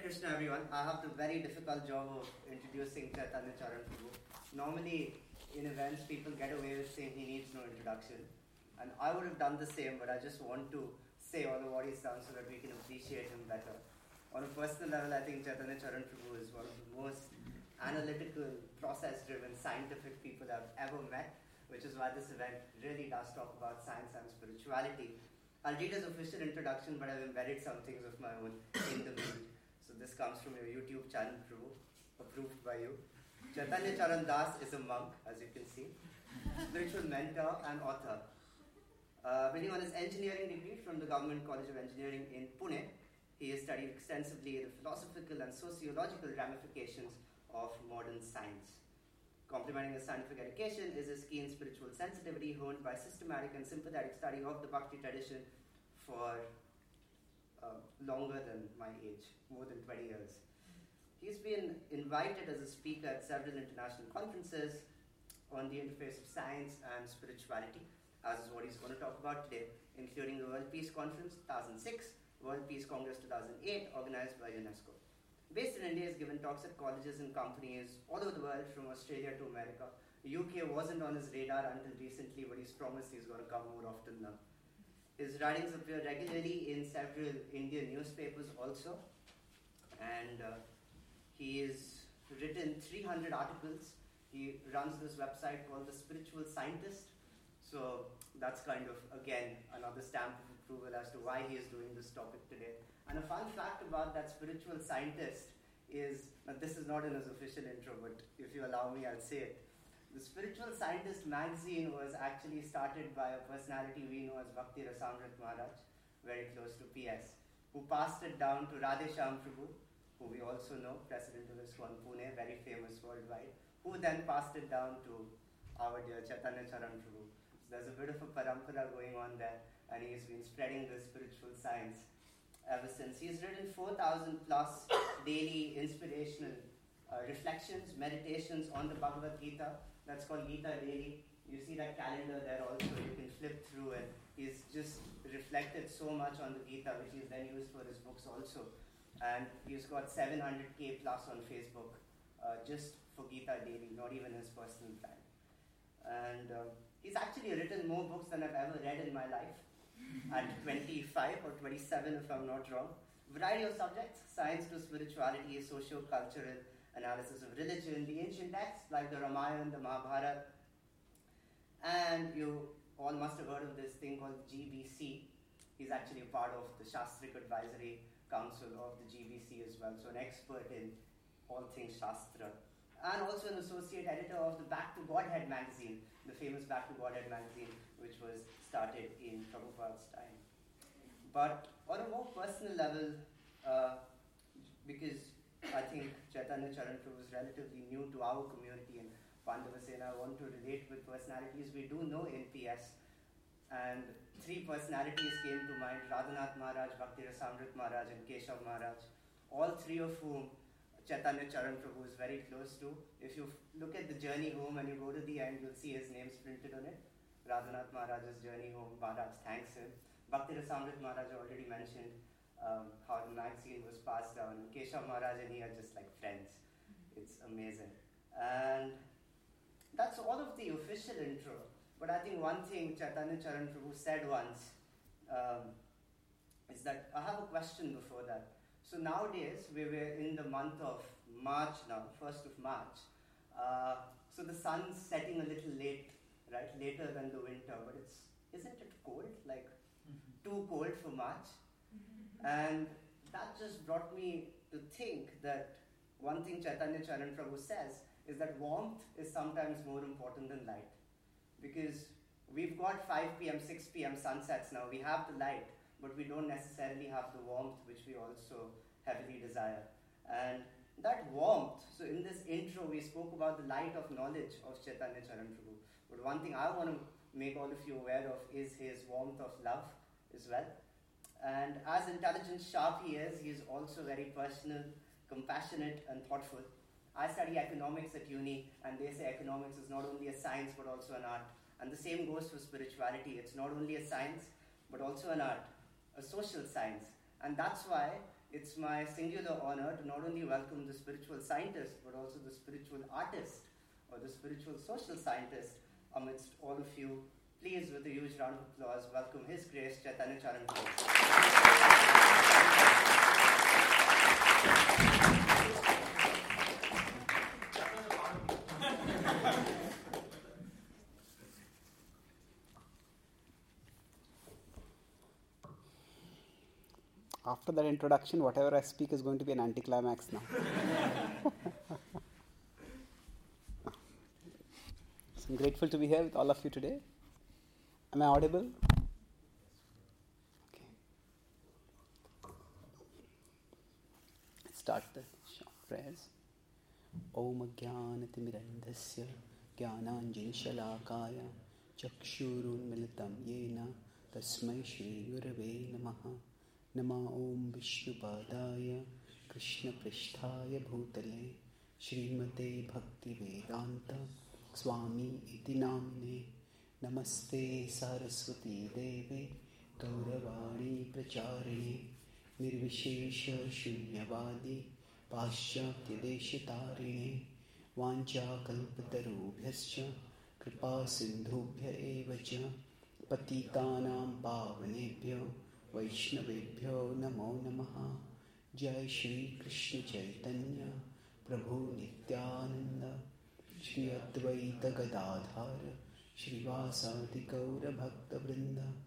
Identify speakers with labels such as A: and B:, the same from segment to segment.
A: Krishna, everyone. I have the very difficult job of introducing Chaitanya Charan Prabhu. Normally, in events, people get away with saying he needs no introduction. And I would have done the same, but I just want to say all of what he's done so that we can appreciate him better. On a personal level, I think Chaitanya Charan Prabhu is one of the most analytical, process driven, scientific people I've ever met, which is why this event really does talk about science and spirituality. I'll read his official introduction, but I've embedded some things of my own in the middle. So this comes from your YouTube channel, approved by you. Chaitanya Charan Das is a monk, as you can see, spiritual mentor and author. Uh, building on his engineering degree from the Government College of Engineering in Pune, he has studied extensively the philosophical and sociological ramifications of modern science. Complementing his scientific education is his keen spiritual sensitivity honed by systematic and sympathetic study of the Bhakti tradition for uh, longer than my age, more than 20 years. He's been invited as a speaker at several international conferences on the interface of science and spirituality, as is what he's going to talk about today, including the World Peace Conference 2006, World Peace Congress 2008, organized by UNESCO. Based in India, he's given talks at colleges and companies all over the world, from Australia to America. UK wasn't on his radar until recently, but he's promised he's going to come more often now. His writings appear regularly in several Indian newspapers also, and uh, he has written 300 articles. He runs this website called The Spiritual Scientist. So that's kind of, again, another stamp of approval as to why he is doing this topic today. And a fun fact about that spiritual scientist is this is not in his official intro, but if you allow me, I'll say it. The Spiritual Scientist magazine was actually started by a personality we know as Bhakti Rasamrit Maharaj, very close to PS, who passed it down to Radheshyam Prabhu, who we also know, president of ISKCON Pune, very famous worldwide, who then passed it down to our dear Chaitanya Charan Prabhu. So there's a bit of a parampara going on there, and he's been spreading the spiritual science ever since. He's written 4,000 plus daily inspirational uh, reflections, meditations on the Bhagavad Gita. That's called Gita Daily. You see that calendar there also, you can flip through it. He's just reflected so much on the Gita, which he's then used for his books also. And he's got 700k plus on Facebook uh, just for Gita Daily, not even his personal brand. And uh, he's actually written more books than I've ever read in my life at 25 or 27, if I'm not wrong. Variety of subjects science to spirituality, socio cultural analysis of religion, the ancient texts like the Ramayana, and the Mahabharata. And you all must have heard of this thing called GBC. He's actually a part of the Shastric Advisory Council of the GBC as well, so an expert in all things Shastra and also an associate editor of the Back to Godhead magazine, the famous Back to Godhead magazine, which was started in Prabhupada's time. But on a more personal level, uh, because I think Chaitanya Charan Prabhu is relatively new to our community and Pandavasena, want to relate with personalities we do know in PS. And three personalities came to mind Radhanath Maharaj, Bhakti Rasamrit Maharaj, and Keshav Maharaj, all three of whom Chaitanya Charan Prabhu is very close to. If you look at the journey home and you go to the end, you'll see his names printed on it. Radhanath Maharaj's journey home, Maharaj thanks him. Bhakti Rasamrit Maharaj already mentioned um, how the magazine was passed down. Keshav Maharaj and he are just like friends. It's amazing. And that's all of the official intro. But I think one thing Chaitanya Charan Prabhu said once um, is that I have a question before that. So nowadays, we were in the month of March now, 1st of March. Uh, so the sun's setting a little late, right? Later than the winter, but it's, isn't it cold? Like, mm-hmm. too cold for March? And that just brought me to think that one thing Chaitanya Charan Prabhu says is that warmth is sometimes more important than light. Because we've got 5 p.m., 6 p.m. sunsets now, we have the light, but we don't necessarily have the warmth which we also heavily desire. And that warmth, so in this intro, we spoke about the light of knowledge of Chaitanya Charan Prabhu. But one thing I want to make all of you aware of is his warmth of love as well. And as intelligent, sharp he is, he is also very personal, compassionate, and thoughtful. I study economics at uni, and they say economics is not only a science but also an art. And the same goes for spirituality. It's not only a science but also an art a social science. And that's why it's my singular honor to not only welcome the spiritual scientist, but also the spiritual artist or the spiritual social scientist amidst all of you. Please, with a huge round of applause, welcome His Grace Chaitanya Charan.
B: After that introduction, whatever I speak is going to be an anticlimax now. so I'm grateful to be here with all of you today. Am I audible? Okay. Start the prayers. ॐ ज्ञानतिमिरन्धस्य ज्ञानाञ्जनशलाकाय चक्षुरुन्मिलितं येन तस्मै श्रीगुरवे नमः नमा ॐ विष्णुपादाय कृष्णपृष्ठाय भूतले श्रीमते भक्तिवेदान्त स्वामी इति नाम्ने नमस्ते सरस्वती देवे गौरवाणी प्रचारिणे निर्विशेषशून्यवादी पाश्चात्यदेशतारिणे, वाञ्छाकल्पतरुभ्यश्च, कृपासिन्धुभ्य एव च, पतितानां पावनेभ्यो, वैष्णवेभ्यो नमो नमः। जय श्रीकृष्णचैतन्य प्रभु नित्यानन्द। श्री अद्वैतगदाधार श्रीवासादि गौरभक्तवृन्द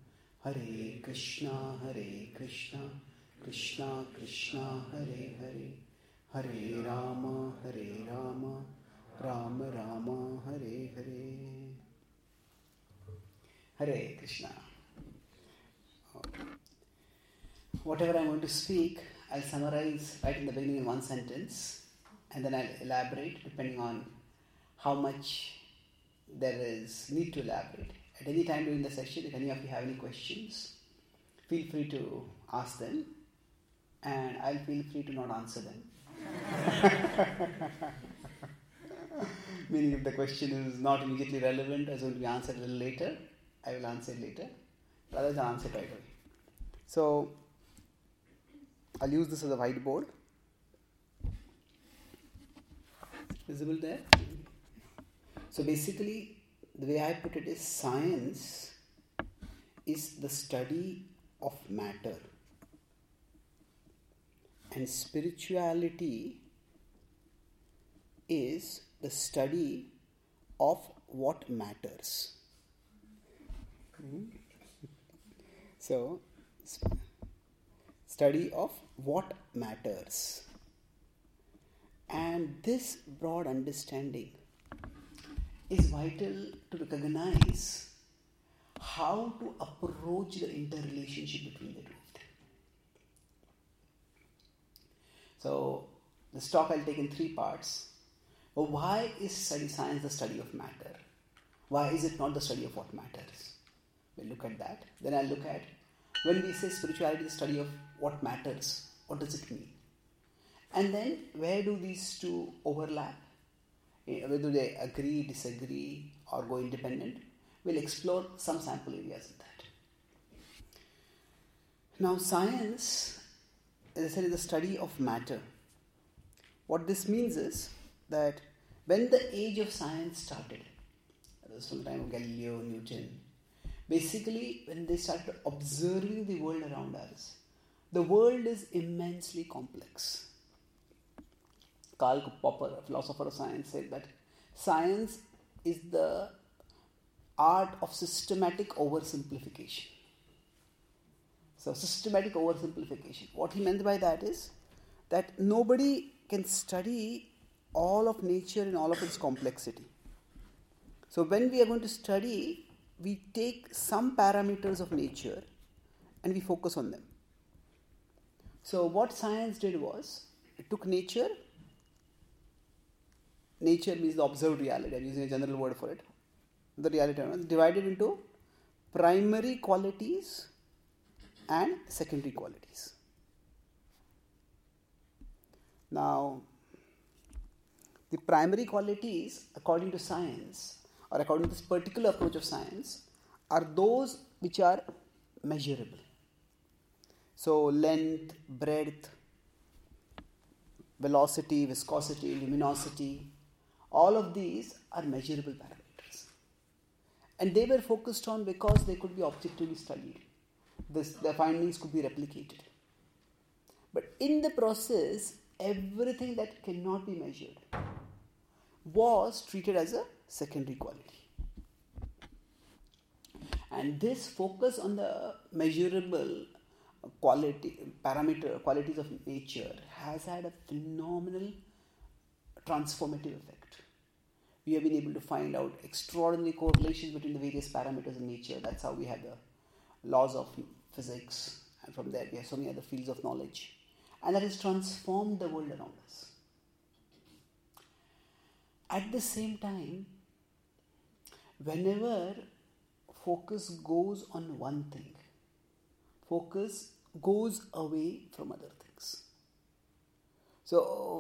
B: Hare Krishna Hare Krishna Krishna Krishna, Hare Hare. Hare Ram Hare Ram Ram Ram, Hare Hare. Hare Krishna. Whatever I want to speak I summarize right in the one sentence and then I elaborate depending on how much there is need to elaborate. At any time during the session, if any of you have any questions, feel free to ask them and I'll feel free to not answer them. Meaning, if the question is not immediately relevant, as to be answered a little later, I will answer it later. Rather than answer it right away. So, I'll use this as a whiteboard. Visible there? So basically, the way I put it is science is the study of matter, and spirituality is the study of what matters. Hmm? So, study of what matters. And this broad understanding is vital to recognize how to approach the interrelationship between the two of them. So, this talk I'll take in three parts. But why is study science the study of matter? Why is it not the study of what matters? We'll look at that. Then I'll look at when we say spirituality is the study of what matters, what does it mean? And then where do these two overlap? Whether they agree, disagree, or go independent? We'll explore some sample areas of that. Now, science, as I said, is the study of matter. What this means is that when the age of science started, that was from the time of Galileo, Newton, basically when they started observing the world around us, the world is immensely complex. Karl Popper, a philosopher of science, said that science is the art of systematic oversimplification. So, systematic oversimplification. What he meant by that is that nobody can study all of nature in all of its complexity. So, when we are going to study, we take some parameters of nature and we focus on them. So, what science did was it took nature, nature means the observed reality, I'm using a general word for it, the reality, is divided into primary qualities and secondary qualities. Now, the primary qualities, according to science, or according to this particular approach of science, are those which are measurable. So, length, breadth, velocity, viscosity, luminosity, all of these are measurable parameters. And they were focused on because they could be objectively studied. This, the findings could be replicated. But in the process, everything that cannot be measured was treated as a secondary quality. And this focus on the measurable quality parameter qualities of nature has had a phenomenal transformative effect. We have been able to find out extraordinary correlations between the various parameters in nature. That's how we have the laws of physics, and from there we have so many other fields of knowledge. And that has transformed the world around us. At the same time, whenever focus goes on one thing, focus goes away from other things. So,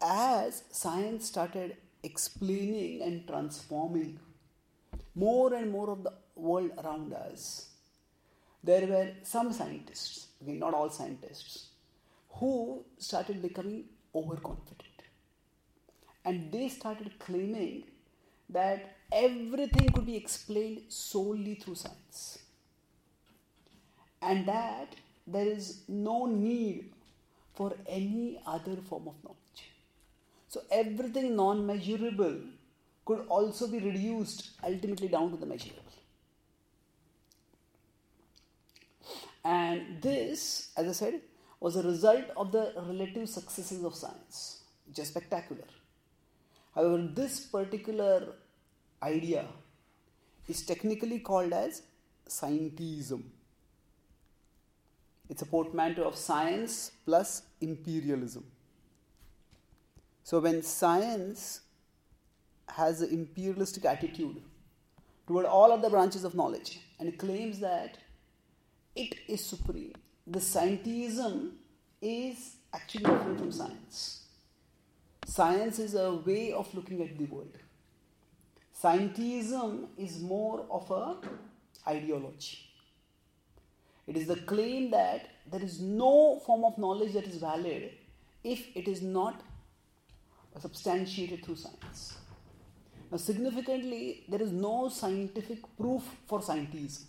B: as science started explaining and transforming more and more of the world around us, there were some scientists, okay, not all scientists, who started becoming overconfident. And they started claiming that everything could be explained solely through science. And that there is no need for any other form of knowledge. So everything non measurable could also be reduced ultimately down to the measurable. And this, as I said, was a result of the relative successes of science, which is spectacular. However, this particular idea is technically called as scientism. It's a portmanteau of science plus imperialism. So when science has an imperialistic attitude toward all other branches of knowledge and claims that it is supreme, the scientism is actually different from science. Science is a way of looking at the world. Scientism is more of a ideology. It is the claim that there is no form of knowledge that is valid if it is not substantiated through science. Now, significantly, there is no scientific proof for scientism.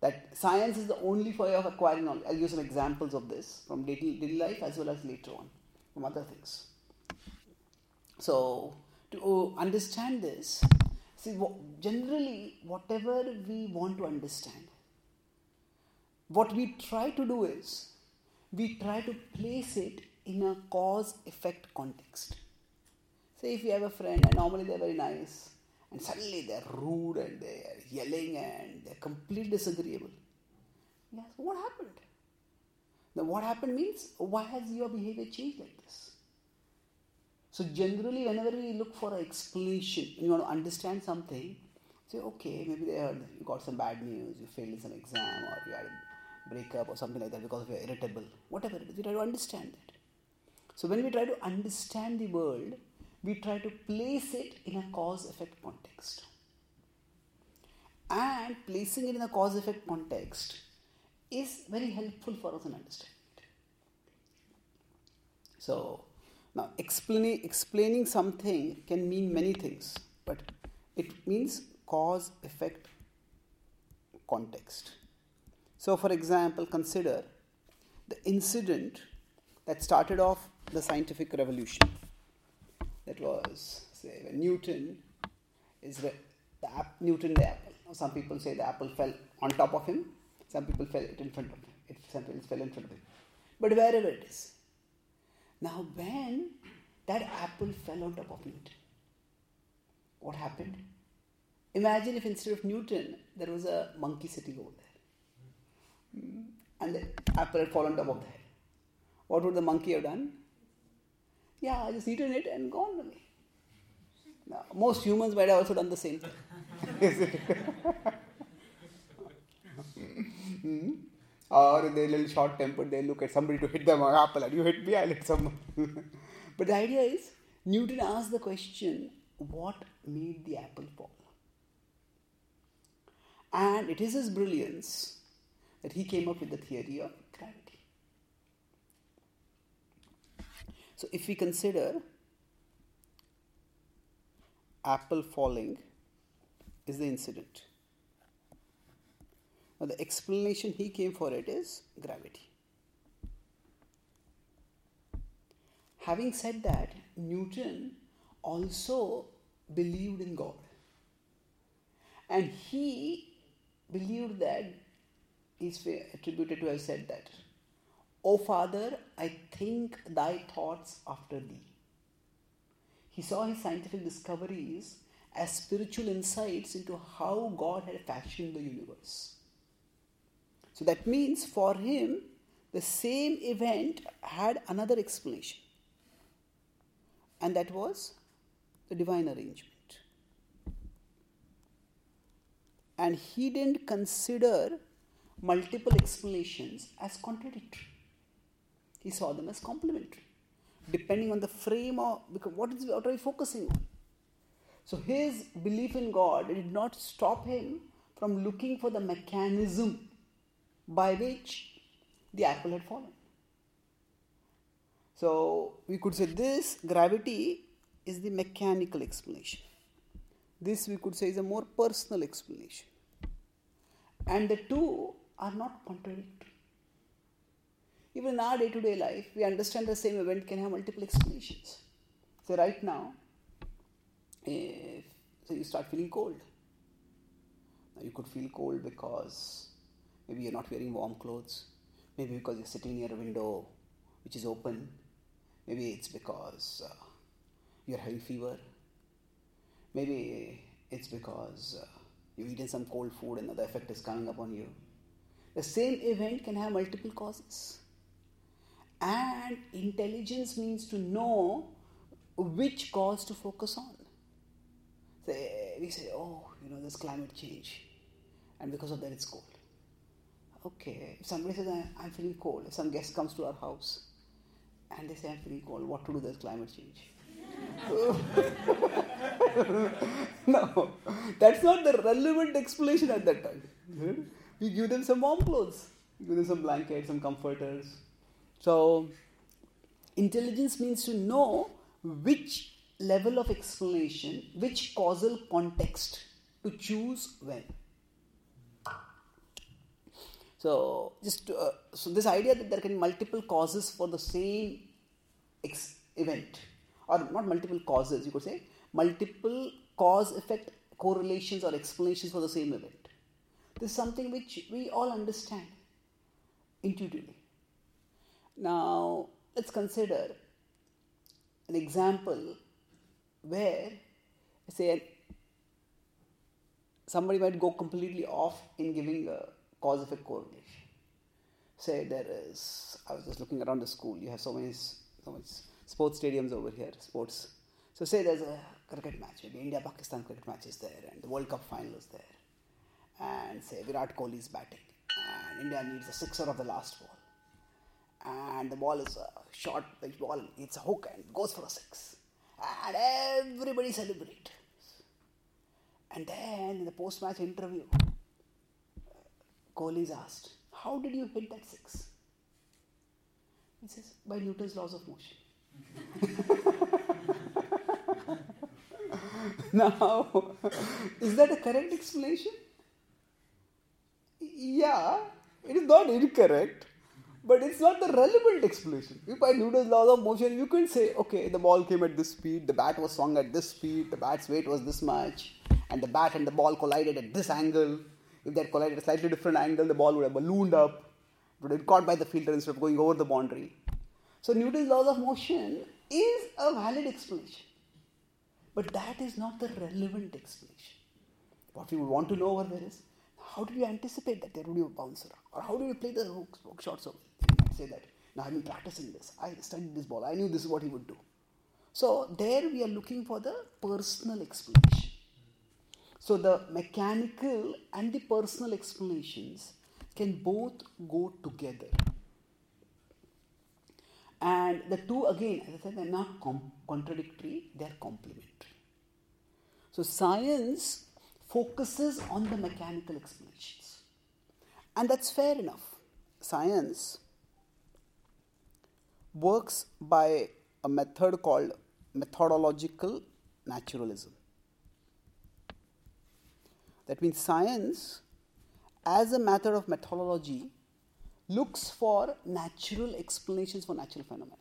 B: That science is the only way of acquiring knowledge. I'll give some examples of this from daily, daily life as well as later on from other things. So, to uh, understand this, see, generally, whatever we want to understand, what we try to do is we try to place it in a cause effect context. Say if you have a friend and normally they're very nice and suddenly they're rude and they're yelling and they're completely disagreeable. Yes, what happened? Now, what happened means why has your behavior changed like this? So, generally, whenever we look for an explanation, you want to understand something, say, okay, maybe they heard you got some bad news, you failed in some exam, or you had a breakup or something like that because you're irritable, whatever it is, we try to understand that. So when we try to understand the world, we try to place it in a cause effect context. And placing it in a cause effect context is very helpful for us in understanding. So, now explaining, explaining something can mean many things, but it means cause effect context. So, for example, consider the incident that started off the scientific revolution. That was, say, when Newton is re- the app, Newton the apple. Some people say the apple fell on top of him. Some people fell it in front of him. It, some people fell in front of him. But wherever it is. Now, when that apple fell on top of Newton, what happened? Imagine if instead of Newton, there was a monkey sitting over there mm. and the apple had fallen on top of the head. What would the monkey have done? Yeah, I just eaten it and gone away. Now, most humans might have also done the same thing. hmm? Or they're a little short tempered, they look at somebody to hit them on apple and you hit me, I'll hit someone. but the idea is Newton asked the question what made the apple fall? And it is his brilliance that he came up with the theory of gravity. So if we consider apple falling is the incident. Now the explanation he came for it is gravity. Having said that, Newton also believed in God. And he believed that is attributed to have said that, O Father, I think thy thoughts after thee. He saw his scientific discoveries as spiritual insights into how God had fashioned the universe. So that means for him, the same event had another explanation, and that was the divine arrangement. And he didn't consider multiple explanations as contradictory. He saw them as complementary, depending on the frame of what is what are we focusing on? So his belief in God did not stop him from looking for the mechanism by which the apple had fallen. So we could say this gravity is the mechanical explanation. This we could say is a more personal explanation. And the two are not contradictory. Even in our day to day life, we understand the same event can have multiple explanations. So, right now, if so you start feeling cold. Now, you could feel cold because maybe you're not wearing warm clothes, maybe because you're sitting near a window which is open, maybe it's because uh, you're having fever, maybe it's because uh, you've eaten some cold food and the effect is coming upon you. The same event can have multiple causes. And intelligence means to know which cause to focus on. Say, we say, oh, you know, there's climate change, and because of that it's cold. Okay, if somebody says, I'm feeling cold, if some guest comes to our house and they say, I'm feeling cold, what to do? There's climate change. no, that's not the relevant explanation at that time. Hmm? We give them some warm clothes, give them some blankets, some comforters. So, intelligence means to know which level of explanation, which causal context to choose when. So, just uh, so this idea that there can be multiple causes for the same ex- event, or not multiple causes, you could say multiple cause effect correlations or explanations for the same event. This is something which we all understand intuitively. Now, let's consider an example where, say, somebody might go completely off in giving a cause effect correlation. Say there is, I was just looking around the school, you have so many, so many sports stadiums over here, sports. So, say there's a cricket match, maybe India Pakistan cricket match is there, and the World Cup final is there and say Virat Kohli is batting, and India needs a sixer of the last ball, and the ball is a short pitch ball, it's a hook and goes for a six, and everybody celebrates. And then in the post-match interview, Kohli is asked, "How did you hit that six? He says, "By Newton's laws of motion." now, is that a correct explanation? yeah, it is not incorrect, but it's not the relevant explanation. If by Newton's laws of motion, you can say, okay, the ball came at this speed, the bat was swung at this speed, the bat's weight was this much, and the bat and the ball collided at this angle. If they had collided at a slightly different angle, the ball would have ballooned up, would have caught by the fielder instead of going over the boundary. So Newton's laws of motion is a valid explanation. But that is not the relevant explanation. What we would want to know over there is how do you anticipate that there would be a bouncer? Or how do you play the hook, hook shot so You might say that, now I've been practicing this. I studied this ball. I knew this is what he would do. So there we are looking for the personal explanation. So the mechanical and the personal explanations can both go together. And the two, again, as I said, they're not com- contradictory, they're complementary. So science focuses on the mechanical explanations. And that's fair enough. Science works by a method called methodological naturalism. That means science, as a matter of methodology, looks for natural explanations for natural phenomena.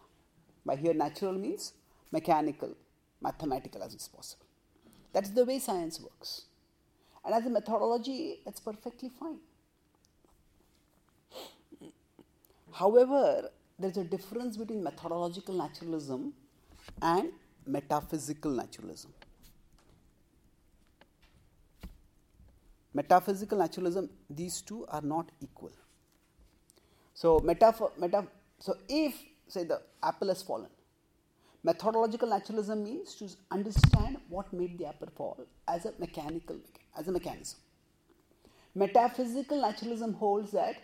B: By here, natural means mechanical, mathematical as is possible. That's the way science works. And as a methodology, that's perfectly fine. However, there's a difference between methodological naturalism and metaphysical naturalism. Metaphysical naturalism, these two are not equal. So, metaph- meta- so if, say, the apple has fallen, methodological naturalism means to understand what made the apple fall as a mechanical, as a mechanism. Metaphysical naturalism holds that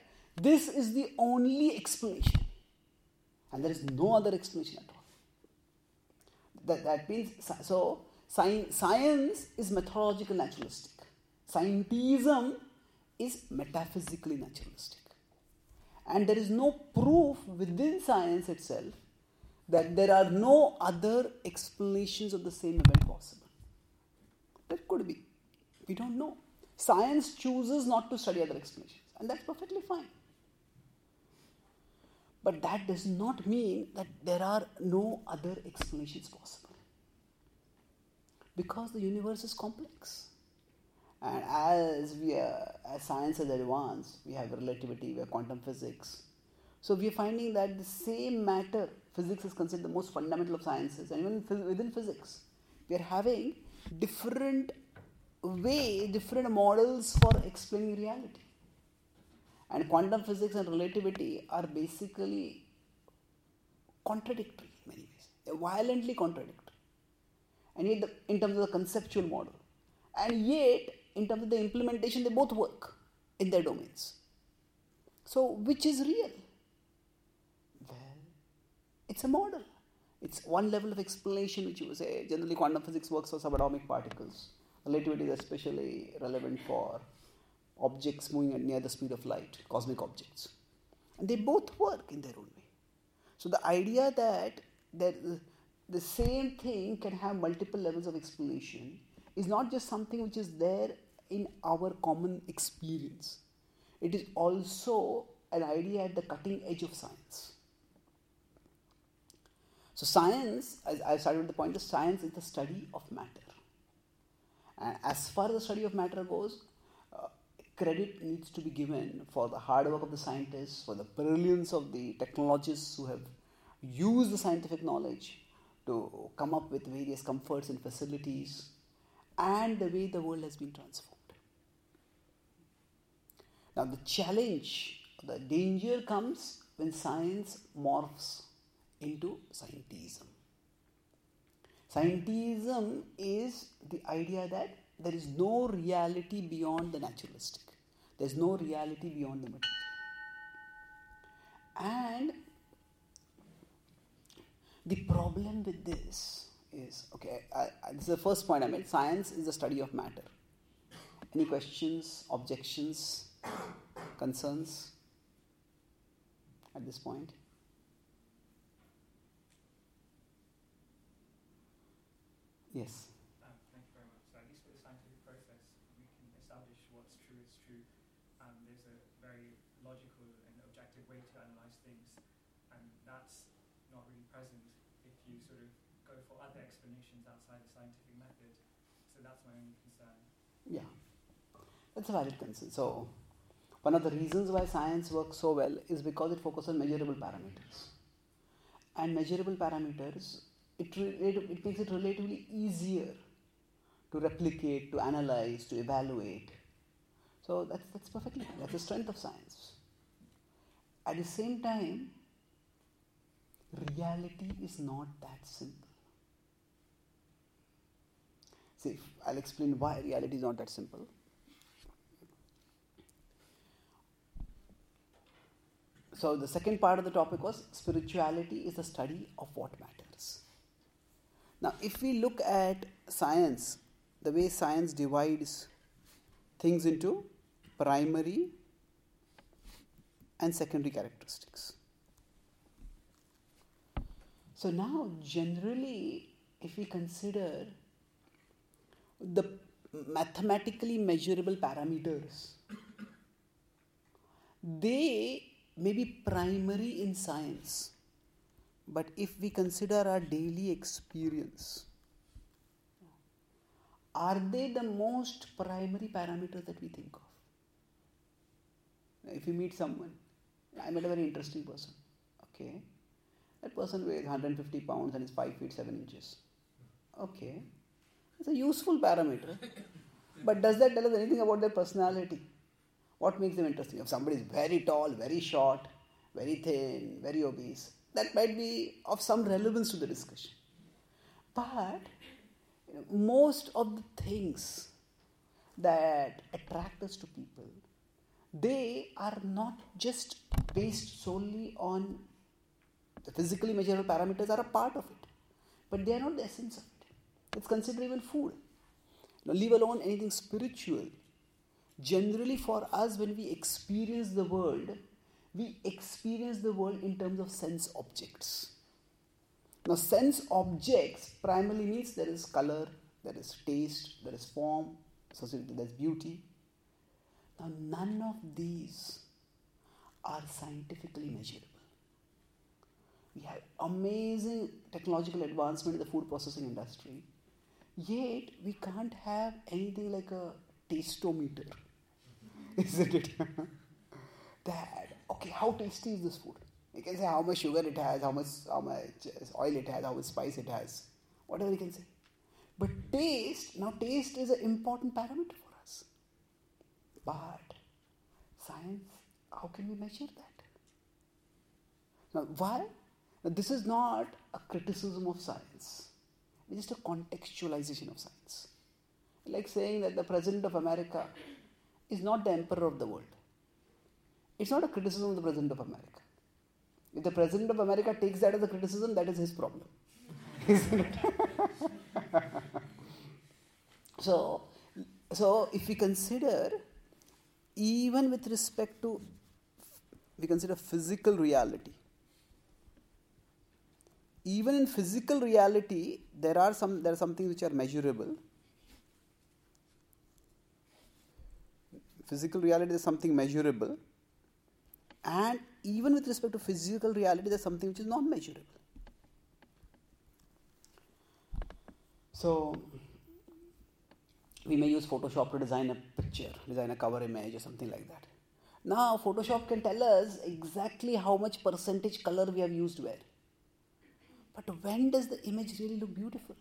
B: this is the only explanation, and there is no other explanation at all. That, that means, so science is methodological naturalistic, scientism is metaphysically naturalistic. And there is no proof within science itself that there are no other explanations of the same event possible. That could be. We don't know. Science chooses not to study other explanations, and that's perfectly fine. But that does not mean that there are no other explanations possible. Because the universe is complex. And as we are, as science has advanced, we have relativity, we have quantum physics. So we are finding that the same matter, physics is considered the most fundamental of sciences, and even within physics, we are having different way, different models for explaining reality. And quantum physics and relativity are basically contradictory in many ways. They're violently contradictory. And yet, the, in terms of the conceptual model, and yet, in terms of the implementation, they both work in their domains. So, which is real? Well, it's a model. It's one level of explanation which you say generally quantum physics works for subatomic particles. Relativity is especially relevant for objects moving at near the speed of light, cosmic objects. And they both work in their own way. So the idea that, that the same thing can have multiple levels of explanation is not just something which is there in our common experience. It is also an idea at the cutting edge of science. So science, as I started with the point, is science is the study of matter. And as far as the study of matter goes, credit needs to be given for the hard work of the scientists, for the brilliance of the technologists who have used the scientific knowledge to come up with various comforts and facilities, and the way the world has been transformed. Now, the challenge, the danger comes when science morphs into scientism. Scientism is the idea that there is no reality beyond the naturalistic. There is no reality beyond the material. And the problem with this is okay, I, I, this is the first point I made. Science is the study of matter. Any questions, objections, concerns at this point? Yes. That's a valid concern. So, one of the reasons why science works so well is because it focuses on measurable parameters. And measurable parameters, it, it makes it relatively easier to replicate, to analyze, to evaluate. So that's, that's perfectly That's the strength of science. At the same time, reality is not that simple. See, I'll explain why reality is not that simple. So the second part of the topic was spirituality is the study of what matters. Now, if we look at science, the way science divides things into primary and secondary characteristics. So now, generally, if we consider the mathematically measurable parameters, they may be primary in science, but if we consider our daily experience, are they the most primary parameters that we think of? If you meet someone, I met a very interesting person, okay? That person weighs 150 pounds and is 5 feet 7 inches. Okay, it's a useful parameter. But does that tell us anything about their personality? What makes them interesting? If somebody is very tall, very short, very thin, very obese, that might be of some relevance to the discussion. But you know, most of the things that attract us to people, they are not just based solely on the physically measurable parameters are a part of it, but they are not the essence of it. Let's consider even food. Now, leave alone anything spiritual. Generally, for us, when we experience the world, we experience the world in terms of sense objects. Now, sense objects primarily means there is color, there is taste, there is form, there's beauty. Now, none of these are scientifically measurable. We have amazing technological advancement in the food processing industry, yet we can't have anything like a tastometer, isn't it? that okay, how tasty is this food? You can say how much sugar it has, how much how much oil it has, how much spice it has, whatever you can say. But taste now, taste is an important parameter for us. But science, how can we measure that? Now, why? Now, this is not a criticism of science, it's just a contextualization of science. Like saying that the President of America is not the Emperor of the world. It's not a criticism of the President of America. If the President of America takes that as a criticism, that is his problem. Isn't it? so, so, if we consider, even with respect to, we consider physical reality, even in physical reality, there are some there are some things which are measurable. Physical reality is something measurable, and even with respect to physical reality, there's something which is non measurable. So, we may use Photoshop to design a picture, design a cover image, or something like that. Now, Photoshop can tell us exactly how much percentage color we have used where. But when does the image really look beautiful?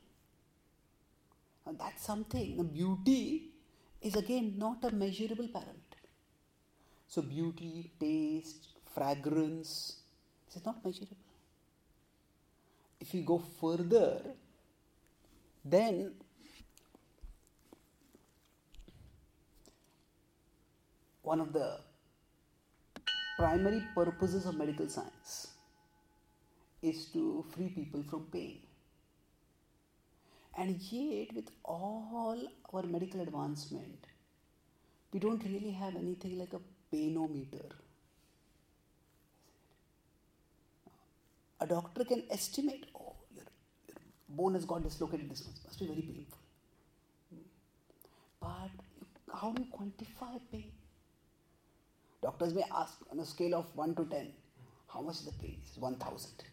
B: Now that's something. The beauty is again not a measurable parameter. So beauty, taste, fragrance, this is not measurable. If we go further, then one of the primary purposes of medical science is to free people from pain. And yet, with all our medical advancement, we don't really have anything like a painometer. A doctor can estimate, oh, your, your bone has got dislocated this much, must be very painful. But how do you quantify pain? Doctors may ask on a scale of 1 to 10, how much is the pain? It's 1000.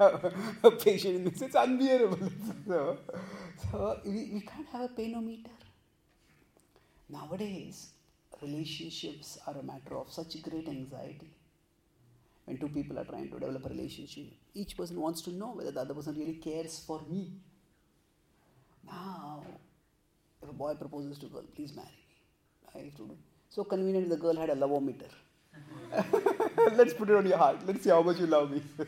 B: a patient in this, it's unbearable. so, so we, we can't have a painometer. Nowadays, relationships are a matter of such great anxiety. When two people are trying to develop a relationship, each person wants to know whether the other person really cares for me. Now, if a boy proposes to a girl, please marry me. I have to. So convenient the girl had a love-o-meter. Let's put it on your heart. Let's see how much you love me.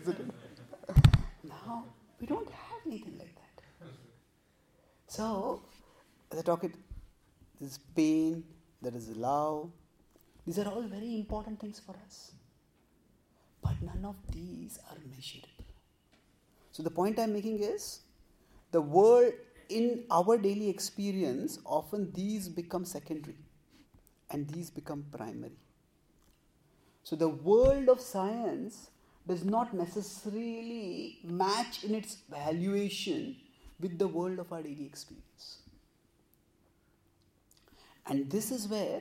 B: now, we don't have anything like that. So, as I talk it, there's pain, there is love. These are all very important things for us. But none of these are measurable. So, the point I'm making is the world in our daily experience, often these become secondary and these become primary. So the world of science does not necessarily match in its valuation with the world of our daily experience. And this is where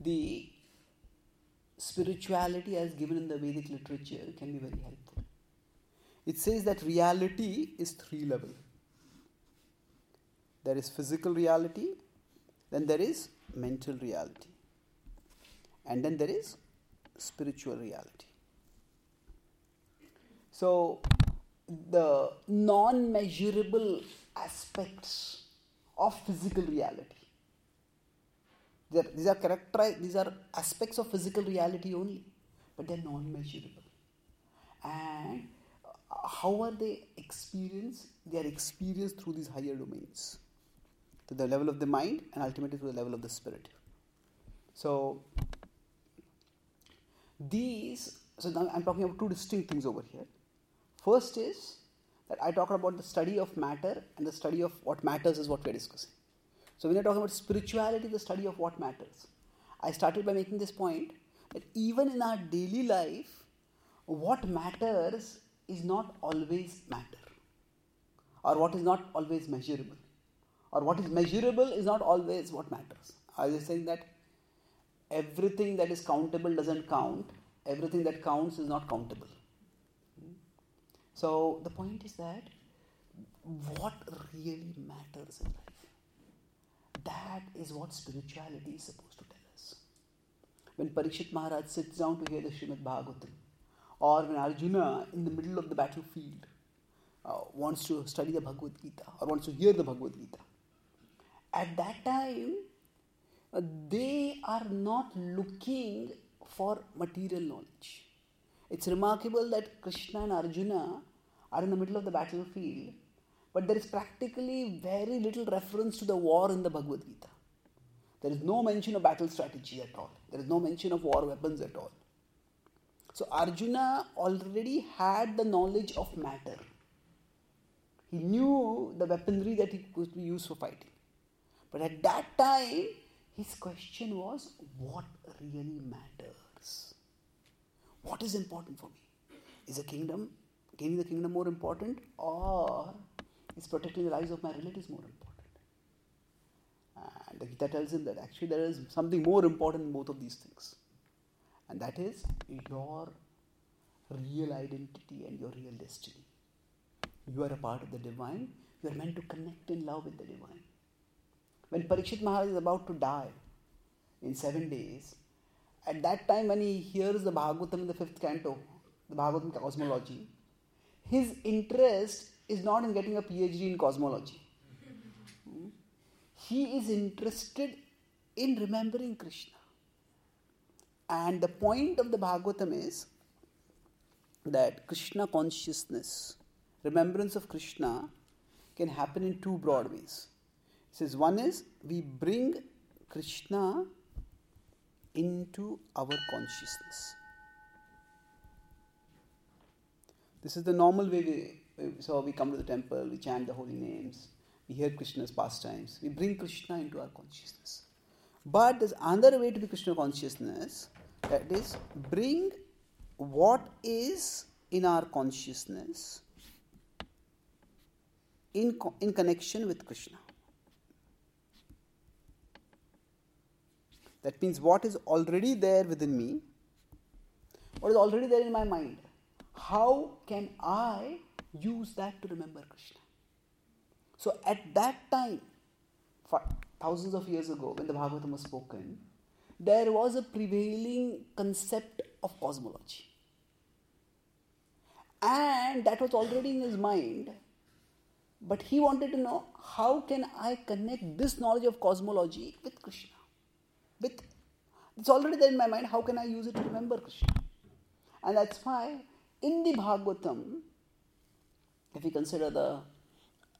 B: the spirituality as given in the Vedic literature can be very helpful. It says that reality is three level. There is physical reality, then there is mental reality, and then there is spiritual reality. So, the non measurable aspects of physical reality. These are, characterized, these are aspects of physical reality only, but they're non measurable. And uh, how are they experienced? They are experienced through these higher domains, to the level of the mind and ultimately to the level of the spirit. So, these, so now I'm talking about two distinct things over here. First is that I talk about the study of matter and the study of what matters is what we're discussing. So when you're talking about spirituality, the study of what matters, I started by making this point that even in our daily life, what matters is not always matter, or what is not always measurable, or what is measurable is not always what matters. I was saying that everything that is countable doesn't count, everything that counts is not countable. So the point is that what really matters in life that is what spirituality is supposed to tell us. When Parikshit Maharaj sits down to hear the Srimad Bhagavatam, or when Arjuna, in the middle of the battlefield, uh, wants to study the Bhagavad Gita or wants to hear the Bhagavad Gita, at that time, they are not looking for material knowledge. It's remarkable that Krishna and Arjuna are in the middle of the battlefield but there is practically very little reference to the war in the Bhagavad Gita. There is no mention of battle strategy at all. There is no mention of war weapons at all. So Arjuna already had the knowledge of matter. He knew the weaponry that he could be used for fighting. But at that time, his question was what really matters? What is important for me? Is the kingdom, gaining the kingdom more important or is protecting the lives of my relatives more important? And the Gita tells him that actually there is something more important in both of these things. And that is your real identity and your real destiny. You are a part of the divine. You are meant to connect in love with the divine. When Parikshit Maharaj is about to die in seven days, at that time when he hears the Bhagavatam in the fifth canto, the Bhagavatam cosmology, his interest is not in getting a PhD in cosmology. He is interested in remembering Krishna. And the point of the Bhagavatam is that Krishna consciousness, remembrance of Krishna, can happen in two broad ways. Says one is we bring Krishna into our consciousness. This is the normal way we so we come to the temple, we chant the holy names, we hear Krishna's pastimes, we bring Krishna into our consciousness. But there's another way to be Krishna consciousness that is, bring what is in our consciousness in, in connection with Krishna. That means what is already there within me, what is already there in my mind. How can I use that to remember Krishna. So at that time, thousands of years ago, when the Bhagavatam was spoken, there was a prevailing concept of cosmology. And that was already in his mind. But he wanted to know how can I connect this knowledge of cosmology with Krishna? With it's already there in my mind, how can I use it to remember Krishna? And that's why in the Bhagavatam, if we consider the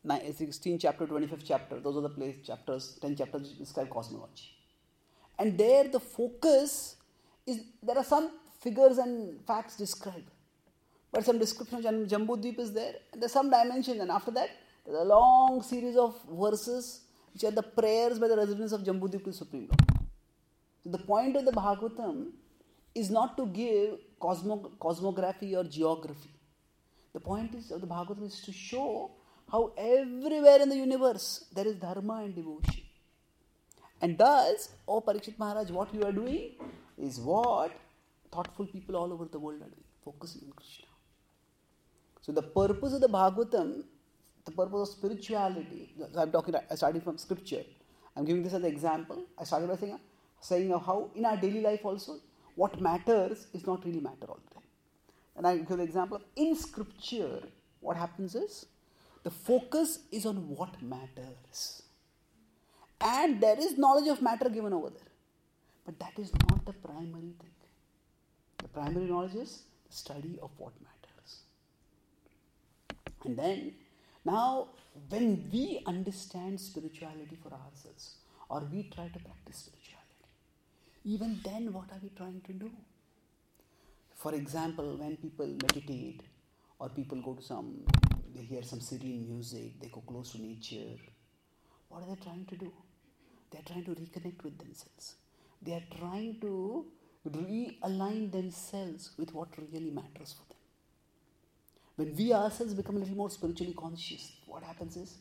B: 16th chapter, 25th chapter, those are the place chapters, 10 chapters which describe cosmology. And there the focus is there are some figures and facts described, but some description of Jambudvip is there, and there's some dimension, and after that, there's a long series of verses which are the prayers by the residents of Jambudvip to Supreme Lord. So the point of the Bhagavatam is not to give cosmo- cosmography or geography. The point is of the Bhagavatam is to show how everywhere in the universe there is dharma and devotion. And thus, oh Parikshit Maharaj, what you are doing is what thoughtful people all over the world are doing, focusing on Krishna. So the purpose of the Bhagavatam, the purpose of spirituality, so I'm talking, I started from scripture. I'm giving this as an example. I started by saying, saying of how in our daily life also, what matters is not really matter all the time. And I give the example of in scripture, what happens is the focus is on what matters. And there is knowledge of matter given over there. But that is not the primary thing. The primary knowledge is the study of what matters. And then, now, when we understand spirituality for ourselves, or we try to practice spirituality, even then, what are we trying to do? For example, when people meditate, or people go to some, they hear some serene music, they go close to nature, what are they trying to do? They are trying to reconnect with themselves. They are trying to realign themselves with what really matters for them. When we ourselves become a little more spiritually conscious, what happens is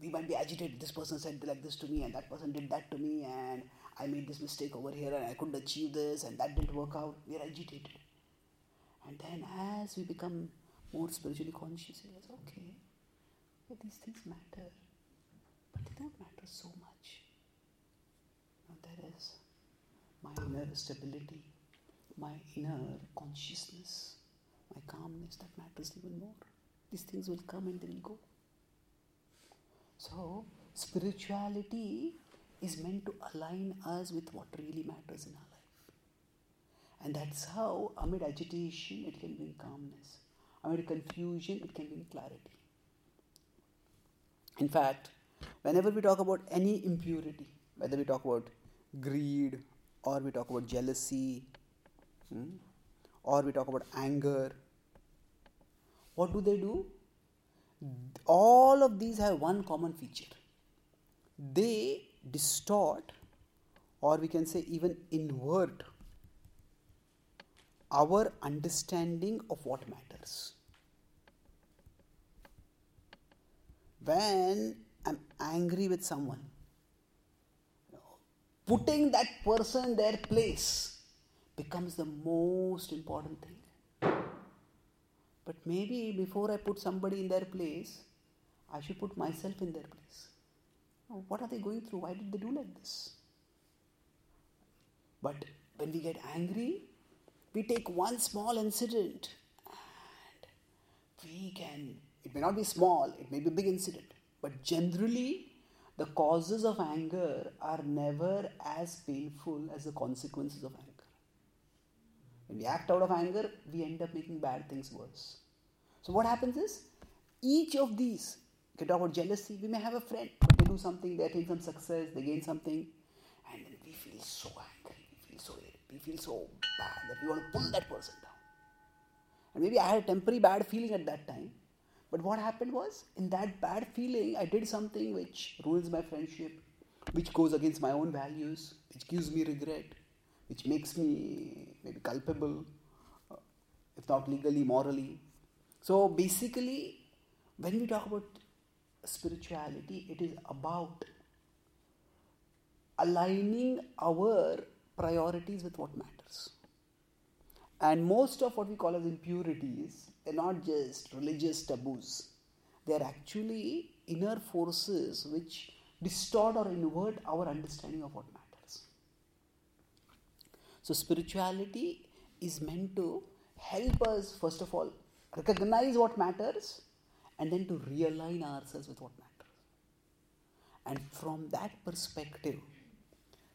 B: we might be agitated. This person said like this to me, and that person did that to me, and I made this mistake over here, and I couldn't achieve this, and that didn't work out. We are agitated. And then as we become more spiritually conscious, we realize, okay, these things matter, but they don't matter so much. Now there is my inner stability, my inner consciousness, my calmness that matters even more. These things will come and they'll go. So, spirituality is meant to align us with what really matters in our life. And that's how, amid agitation, it can bring calmness. Amid confusion, it can bring clarity. In fact, whenever we talk about any impurity, whether we talk about greed or we talk about jealousy hmm, or we talk about anger, what do they do? All of these have one common feature. They distort, or we can say even invert, our understanding of what matters. When I'm angry with someone, putting that person in their place becomes the most important thing. But maybe before I put somebody in their place, I should put myself in their place. What are they going through? Why did they do like this? But when we get angry, we take one small incident and we can, it may not be small, it may be a big incident, but generally the causes of anger are never as painful as the consequences of anger. When we act out of anger, we end up making bad things worse. So, what happens is each of these, you can talk about jealousy, we may have a friend, do something, they attain some success, they gain something, and then we feel so angry, we feel so we feel so bad that we want to pull that person down. And maybe I had a temporary bad feeling at that time, but what happened was, in that bad feeling, I did something which ruins my friendship, which goes against my own values, which gives me regret, which makes me maybe culpable, uh, if not legally, morally. So basically, when we talk about spirituality, it is about aligning our priorities with what matters. And most of what we call as impurities, they're not just religious taboos. They're actually inner forces which distort or invert our understanding of what matters. So, spirituality is meant to help us, first of all, recognize what matters and then to realign ourselves with what matters. And from that perspective,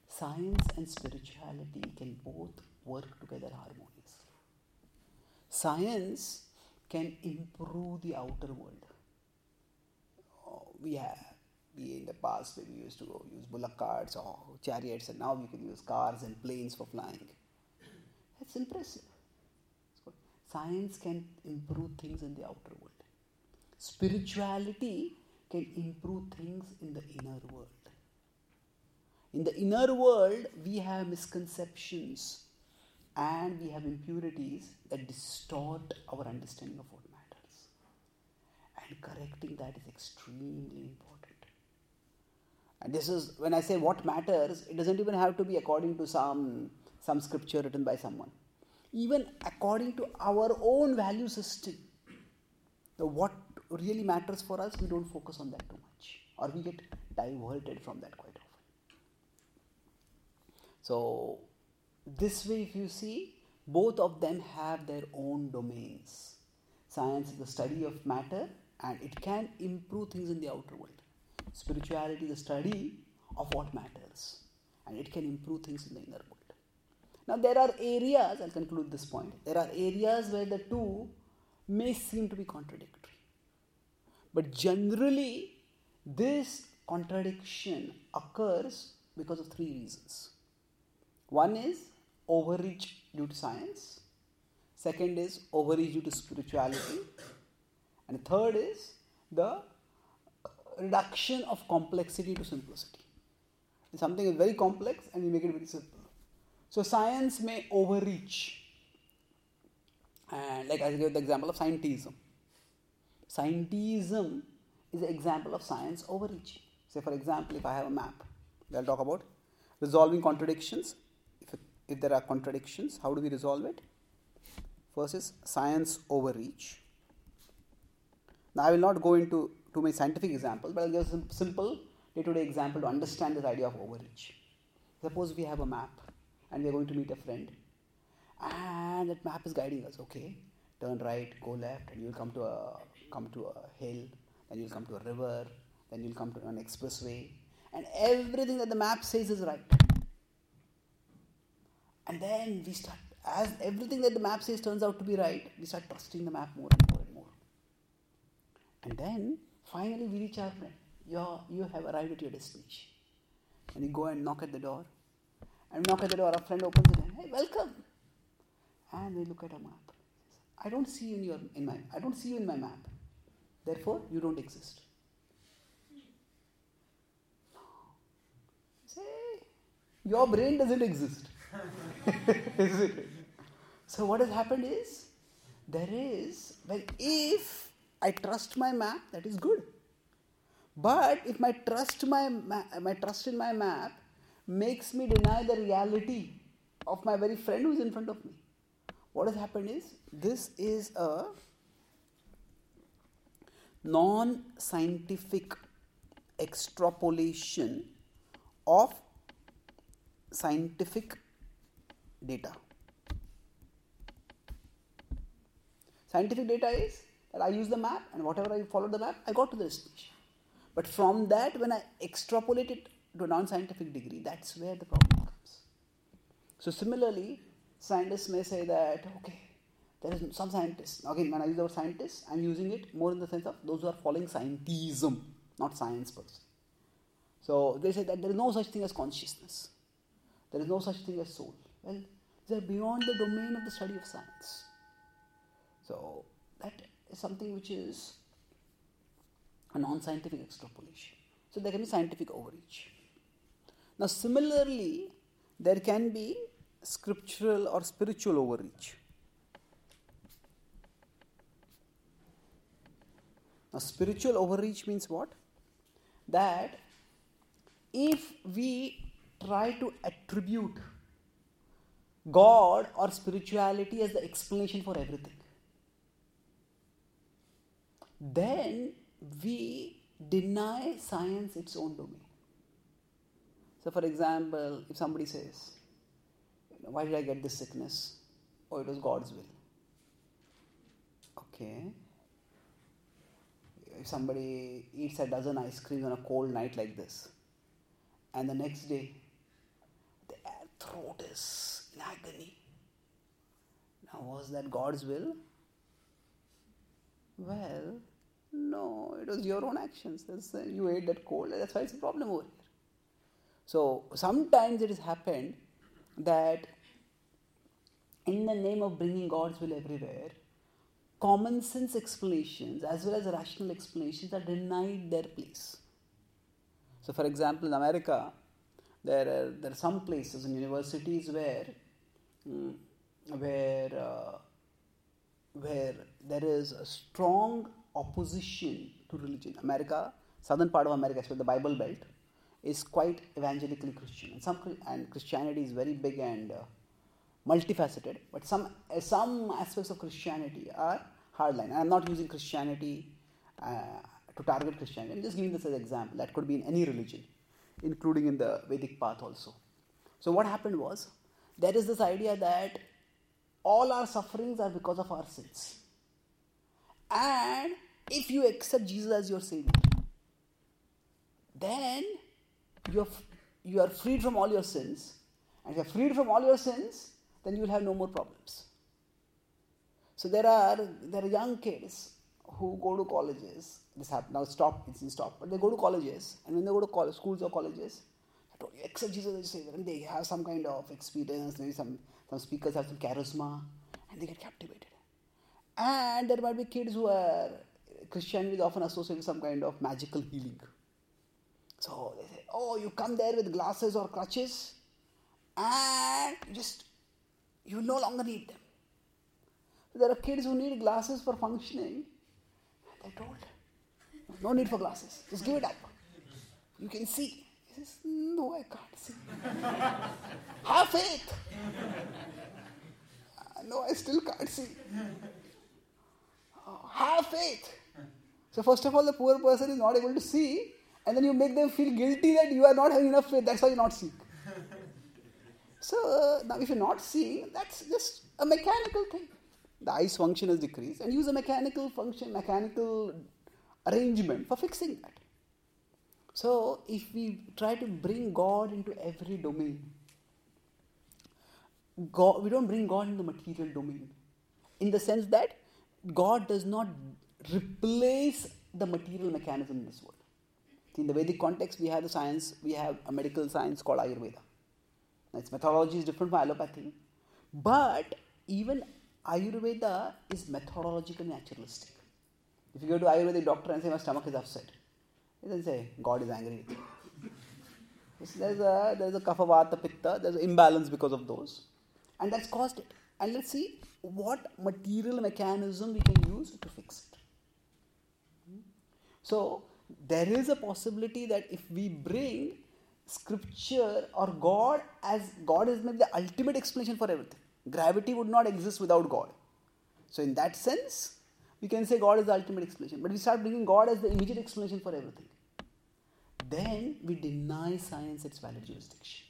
B: science and spirituality can both work together harmoniously. Science can improve the outer world. Oh, we have, we in the past we used to use bullock carts or chariots, and now we can use cars and planes for flying. That's impressive. Science can improve things in the outer world. Spirituality can improve things in the inner world. In the inner world, we have misconceptions and we have impurities that distort our understanding of what matters. And correcting that is extremely important. And this is when I say what matters, it doesn't even have to be according to some some scripture written by someone. Even according to our own value system. The what really matters for us, we don't focus on that too much. Or we get diverted from that quite often. So this way, if you see, both of them have their own domains. Science is the study of matter and it can improve things in the outer world. Spirituality is the study of what matters and it can improve things in the inner world. Now, there are areas, I'll conclude this point, there are areas where the two may seem to be contradictory. But generally, this contradiction occurs because of three reasons. One is overreach due to science, second is overreach due to spirituality, and third is the reduction of complexity to simplicity. Something is very complex and you make it very simple. So science may overreach. And like I gave the example of scientism. Scientism is an example of science overreach. Say for example, if I have a map, I'll talk about resolving contradictions if there are contradictions, how do we resolve it? First is science overreach. Now, I will not go into too many scientific examples, but I'll give a simple day to day example to understand this idea of overreach. Suppose we have a map and we are going to meet a friend, and that map is guiding us. Okay, turn right, go left, and you'll come to a come to a hill, then you'll come to a river, then you'll come to an expressway, and everything that the map says is right. And then we start, as everything that the map says turns out to be right, we start trusting the map more and more and more. And then finally we reach our friend. You're, you have arrived at your destination. And you go and knock at the door. And knock at the door, our friend opens it and, hey, welcome. And they look at a map. I don't see you in your in my I don't see you in my map. Therefore, you don't exist. Say, your brain doesn't exist. so what has happened is there is well if I trust my map, that is good. But if my trust my my trust in my map makes me deny the reality of my very friend who is in front of me, what has happened is this is a non-scientific extrapolation of scientific data. Scientific data is that I use the map and whatever I follow the map, I got to the destination. But from that, when I extrapolate it to a non scientific degree, that's where the problem comes. So, similarly, scientists may say that, okay, there is some scientists, again, when I use the word scientists, I'm using it more in the sense of those who are following scientism, not science per se. So, they say that there is no such thing as consciousness, there is no such thing as soul. Well, they're beyond the domain of the study of science. So that is something which is a non scientific extrapolation. So there can be scientific overreach. Now, similarly, there can be scriptural or spiritual overreach. Now, spiritual overreach means what? That if we try to attribute God or spirituality as the explanation for everything, then we deny science its own domain. So, for example, if somebody says, Why did I get this sickness? Oh, it was God's will. Okay. If somebody eats a dozen ice creams on a cold night like this, and the next day the throat is in agony. Now, was that God's will? Well, no, it was your own actions. That's, uh, you ate that cold, that's why it's a problem over here. So, sometimes it has happened that in the name of bringing God's will everywhere, common sense explanations as well as rational explanations are denied their place. So, for example, in America, there are, there are some places in universities where Mm. where uh, where there is a strong opposition to religion. America, southern part of America, especially the Bible Belt, is quite evangelically Christian, and some and Christianity is very big and uh, multifaceted. But some uh, some aspects of Christianity are hardline. I'm not using Christianity uh, to target Christianity. I'm just giving this as an example. That could be in any religion, including in the Vedic path also. So what happened was there is this idea that all our sufferings are because of our sins. And if you accept Jesus as your Savior, then you're, you are freed from all your sins. And if you're freed from all your sins, then you will have no more problems. So there are there are young kids who go to colleges. This happened now. Stop. It's in stop. But they go to colleges, and when they go to college, schools or colleges, accept Jesus as Savior, and they have some kind of experience. Maybe some some speakers have some charisma, and they get captivated. And there might be kids who are Christianity is often associated with some kind of magical healing. So they say, "Oh, you come there with glasses or crutches, and you just you no longer need them." There are kids who need glasses for functioning. They're told, no need for glasses. Just give it up. You can see. He says, no, I can't see. Have faith. Uh, no, I still can't see. Oh, have faith. So first of all, the poor person is not able to see, and then you make them feel guilty that you are not having enough faith. That's why you're not seeing. So uh, now, if you're not seeing, that's just a mechanical thing the eye's function is decreased and use a mechanical function, mechanical arrangement for fixing that. So, if we try to bring God into every domain, God, we don't bring God into the material domain in the sense that God does not replace the material mechanism in this world. In the Vedic context, we have the science, we have a medical science called Ayurveda. its methodology is different from allopathy, but even Ayurveda is methodological naturalistic. If you go to Ayurvedic doctor and say my stomach is upset, he doesn't say God is angry with you. There's a there's a kapha vata pitta, there's an imbalance because of those. And that's caused it. And let's see what material mechanism we can use to fix it. So there is a possibility that if we bring scripture or God as God is maybe the ultimate explanation for everything Gravity would not exist without God. So, in that sense, we can say God is the ultimate explanation. But we start bringing God as the immediate explanation for everything. Then we deny science its valid jurisdiction.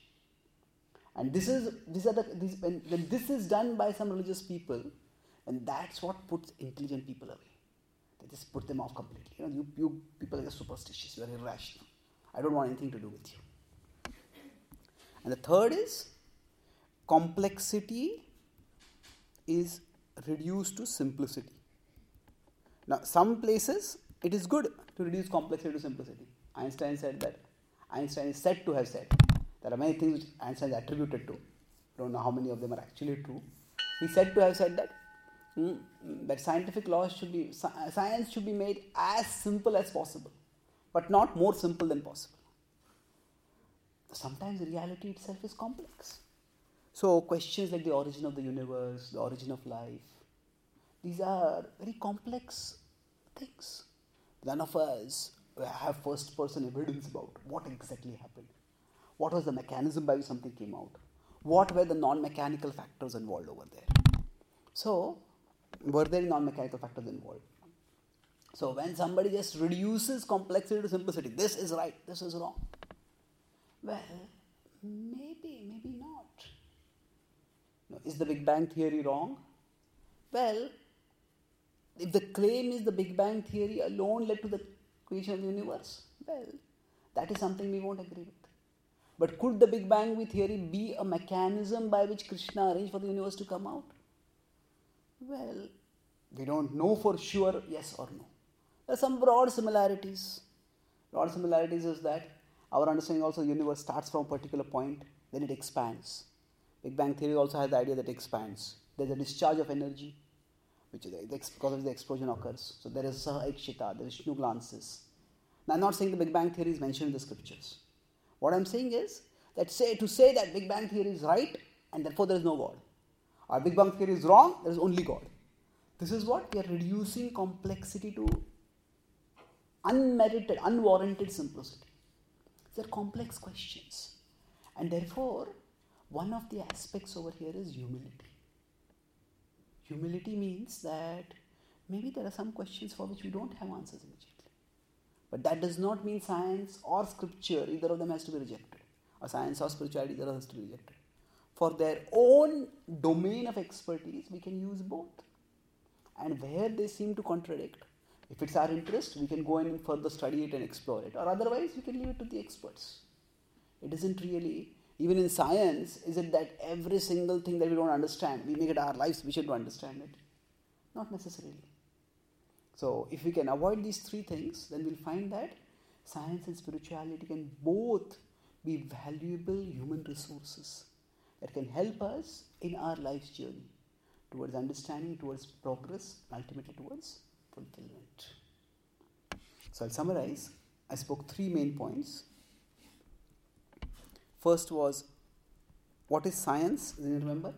B: And this is these are the these, when, when this is done by some religious people, and that's what puts intelligent people away. They just put them off completely. You know, you, you people are superstitious, you are irrational. I don't want anything to do with you. And the third is complexity is reduced to simplicity. Now, some places it is good to reduce complexity to simplicity. Einstein said that. Einstein is said to have said. There are many things which Einstein is attributed to. Don't know how many of them are actually true. He said to have said that mm, that scientific laws should be science should be made as simple as possible, but not more simple than possible. Sometimes reality itself is complex. So, questions like the origin of the universe, the origin of life, these are very complex things. None of us have first person evidence about what exactly happened. What was the mechanism by which something came out? What were the non mechanical factors involved over there? So, were there non mechanical factors involved? So, when somebody just reduces complexity to simplicity, this is right, this is wrong. Well, maybe, maybe. Is the Big Bang theory wrong? Well, if the claim is the Big Bang theory alone led to the creation of the universe, well, that is something we won't agree with. But could the Big Bang theory be a mechanism by which Krishna arranged for the universe to come out? Well, we don't know for sure, yes or no. There are some broad similarities. Broad similarities is that our understanding also the universe starts from a particular point, then it expands. Big Bang theory also has the idea that it expands. There's a discharge of energy, which is because of the explosion occurs. So there is Saha Ekshita, there is Shnu glances. Now I'm not saying the Big Bang theory is mentioned in the scriptures. What I'm saying is that say to say that Big Bang theory is right and therefore there is no God, Our Big Bang theory is wrong, there is only God. This is what we are reducing complexity to unmerited, unwarranted simplicity. These are complex questions. And therefore, one of the aspects over here is humility. Humility means that maybe there are some questions for which we don't have answers immediately. But that does not mean science or scripture, either of them has to be rejected. Or science or spirituality, either has to be rejected. For their own domain of expertise, we can use both. And where they seem to contradict, if it's our interest, we can go in and further study it and explore it. Or otherwise, we can leave it to the experts. It isn't really, even in science, is it that every single thing that we don't understand, we make it our lives, we should understand it? Not necessarily. So, if we can avoid these three things, then we'll find that science and spirituality can both be valuable human resources that can help us in our life's journey towards understanding, towards progress, ultimately towards fulfillment. So I'll summarize. I spoke three main points. First was what is science? Do you remember?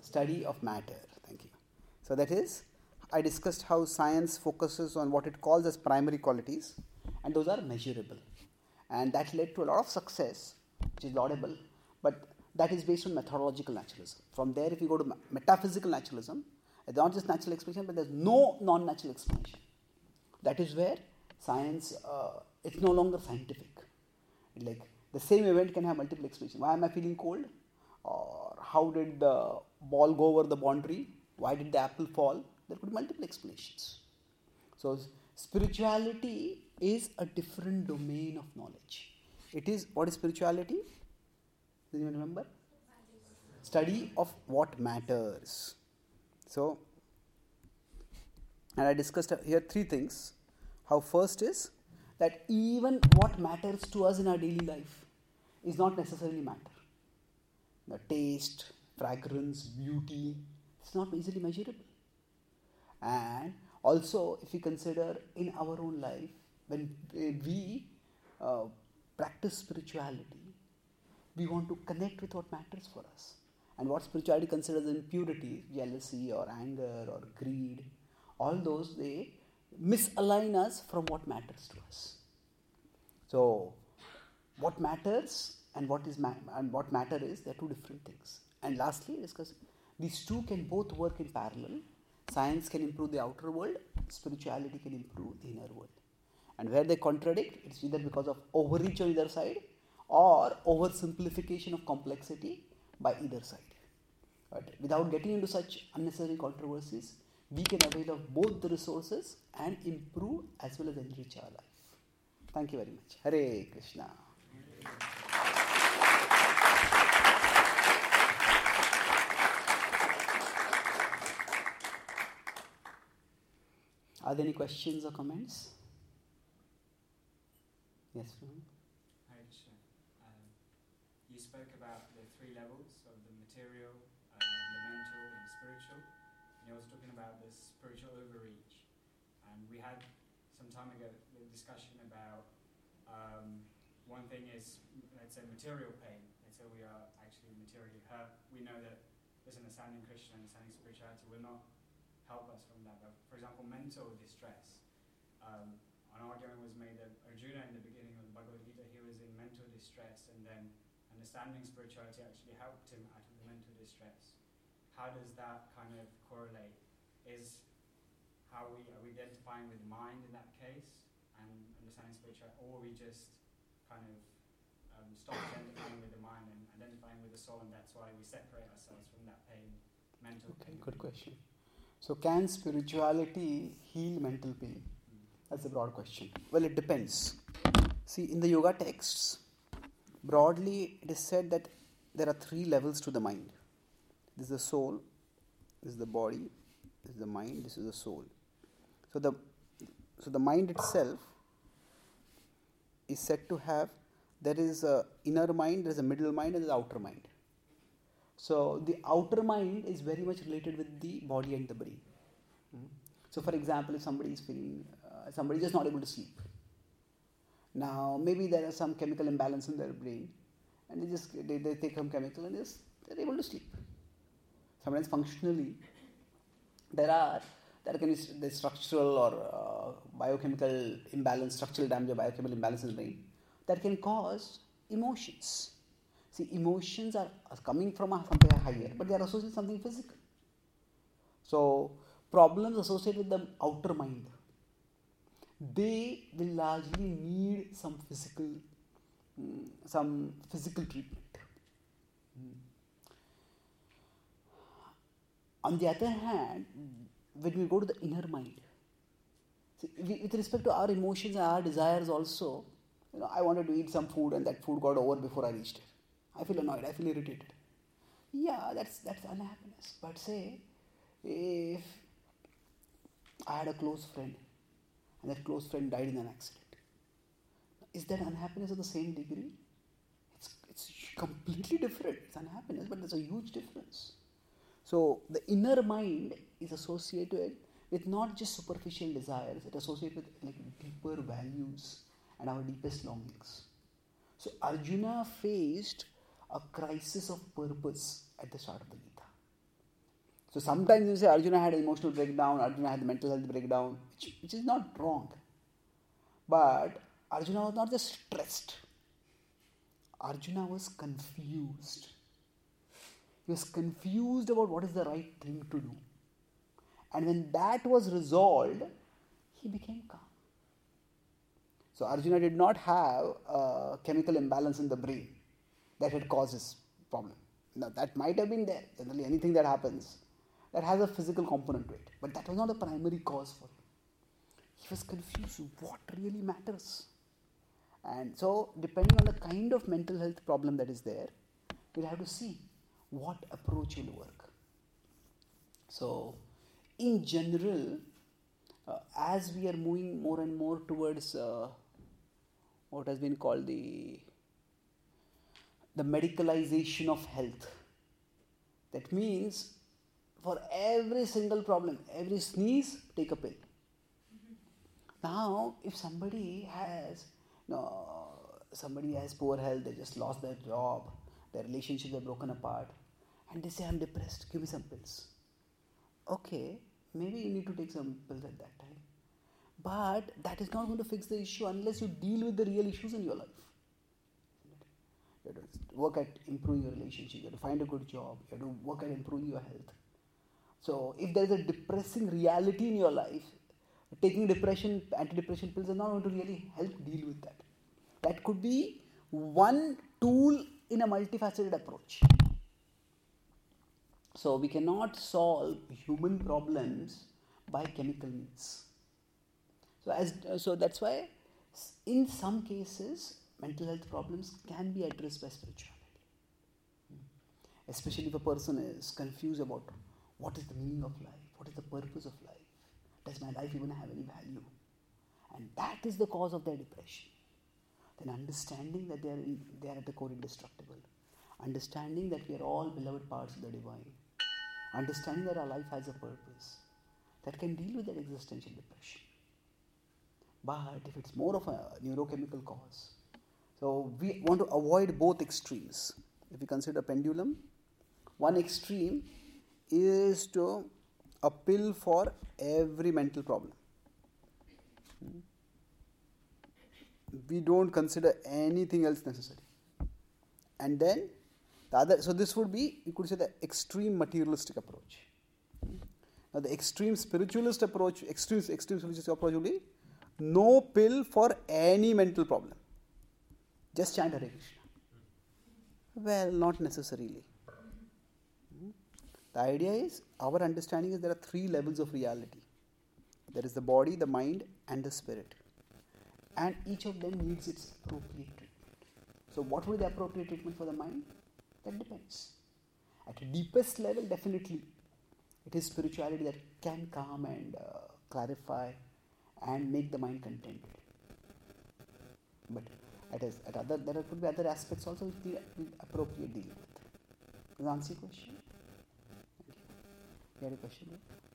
B: Study of matter. Thank you. So that is, I discussed how science focuses on what it calls as primary qualities, and those are measurable. And that led to a lot of success, which is laudable, but that is based on methodological naturalism. From there, if you go to metaphysical naturalism, it's not just natural explanation, but there's no non-natural explanation. That is where science, uh, it's no longer scientific. Like the same event can have multiple explanations. Why am I feeling cold? Or how did the ball go over the boundary? Why did the apple fall? There could be multiple explanations. So spirituality is a different domain of knowledge. It is what is spirituality? Do you remember? Study of what matters. So, and I discussed here three things. How first is that even what matters to us in our daily life is not necessarily matter. The taste, fragrance, beauty, it's not easily measurable. And also, if we consider in our own life, when we uh, practice spirituality, we want to connect with what matters for us. And what spirituality considers impurity, jealousy or anger or greed, all those they misalign us from what matters to us. So, what matters and what is ma- and what matter is they're two different things. And lastly, discuss these two can both work in parallel. Science can improve the outer world, spirituality can improve the inner world. And where they contradict, it's either because of overreach on either side or oversimplification of complexity by either side. But without getting into such unnecessary controversies, we can avail of both the resources and improve as well as enrich our life. Thank you very much. Hare Krishna. Are there any questions or comments? Yes, Hi,
C: ma'am. You spoke about the three levels of the material, uh, the mental, and the spiritual. And you also talking about the spiritual overreach. And we had some time ago the discussion um, one thing is, let's say, material pain. Let's say we are actually materially hurt. We know that as this understanding Krishna, understanding spirituality will not help us from that. But for example, mental distress. Um, an argument was made that Arjuna in the beginning of the Bhagavad Gita, he was in mental distress and then understanding spirituality actually helped him out of the mental distress. How does that kind of correlate? Is how we are we identifying with mind in that case and understanding spirituality, or are we just kind of um, stop identifying with the mind and identifying with the soul, and that's why we separate ourselves from that pain, mental
B: okay, pain? Good question. So, can spirituality heal mental pain? That's a broad question. Well, it depends. See, in the yoga texts, broadly, it is said that there are three levels to the mind this is the soul, this is the body, this is the mind, this is the soul. So, the, so the mind itself is said to have there is a inner mind, there is a middle mind, and is outer mind. So the outer mind is very much related with the body and the brain. So for example, if somebody is feeling, uh, somebody is just not able to sleep, now, maybe there is some chemical imbalance in their brain, and they just they, they take some chemical and just they're able to sleep. sometimes functionally, there are there can be the structural or uh, biochemical imbalance, structural damage or biochemical imbalance in the brain that can cause emotions. See, emotions are, coming from something higher, but they are associated with something physical. So, problems associated with the outer mind, they will largely need some physical, mm, some physical treatment. Mm. On the other hand, when we go to the inner mind, see, with respect to our emotions and our desires also, you know, I wanted to eat some food and that food got over before I reached it. I feel annoyed, I feel irritated. Yeah, that's that's unhappiness. But say if I had a close friend and that close friend died in an accident, is that unhappiness of the same degree? It's, it's completely different. It's unhappiness, but there's a huge difference. So the inner mind is associated with not just superficial desires, it associated with like deeper values and our deepest longings. So Arjuna faced a crisis of purpose at the start of the Gita. So sometimes you say Arjuna had an emotional breakdown, Arjuna had a mental health breakdown, which, which is not wrong. But Arjuna was not just stressed, Arjuna was confused. He was confused about what is the right thing to do. And when that was resolved, he became calm. So Arjuna did not have a chemical imbalance in the brain that had caused his problem. Now that might have been there. Generally, anything that happens that has a physical component to it, but that was not the primary cause for him. He was confused. What really matters? And so, depending on the kind of mental health problem that is there, we'll have to see what approach will work. So, in general, uh, as we are moving more and more towards uh, what has been called the the medicalization of health. That means for every single problem, every sneeze, take a pill. Now, if somebody has, you know, somebody has poor health, they just lost their job, their relationships are broken apart, and they say, I'm depressed, give me some pills. Okay, maybe you need to take some pills at that time. But that is not going to fix the issue unless you deal with the real issues in your life. You have to work at improving your relationship, you have to find a good job, you have to work at improving your health. So, if there is a depressing reality in your life, taking depression, antidepressant pills are not going to really help deal with that. That could be one tool in a multifaceted approach. So, we cannot solve human problems by chemical means. So, as, so that's why in some cases mental health problems can be addressed by spirituality. Hmm. Especially if a person is confused about what is the meaning of life, what is the purpose of life, does my life even have any value? And that is the cause of their depression. Then understanding that they are, in, they are at the core indestructible, understanding that we are all beloved parts of the divine, understanding that our life has a purpose, that can deal with that existential depression. But if it's more of a neurochemical cause, so we want to avoid both extremes. If we consider pendulum, one extreme is to a pill for every mental problem. We don't consider anything else necessary. And then the other, so this would be, you could say, the extreme materialistic approach. Now, the extreme spiritualist approach, extreme, extreme spiritualist approach would be no pill for any mental problem. Just chant Hare Krishna. Well, not necessarily. The idea is our understanding is there are three levels of reality there is the body, the mind, and the spirit. And each of them needs its appropriate treatment. So, what will be the appropriate treatment for the mind? That depends. At a deepest level, definitely, it is spirituality that can calm and uh, clarify and make the mind contented. But at, at other, there could be other aspects also which we, appropriate dealing with. Does answer your question? You had a question?
D: Thank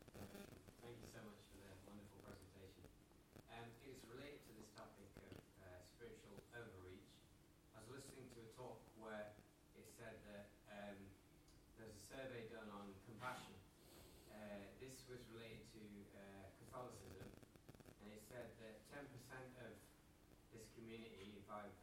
D: 55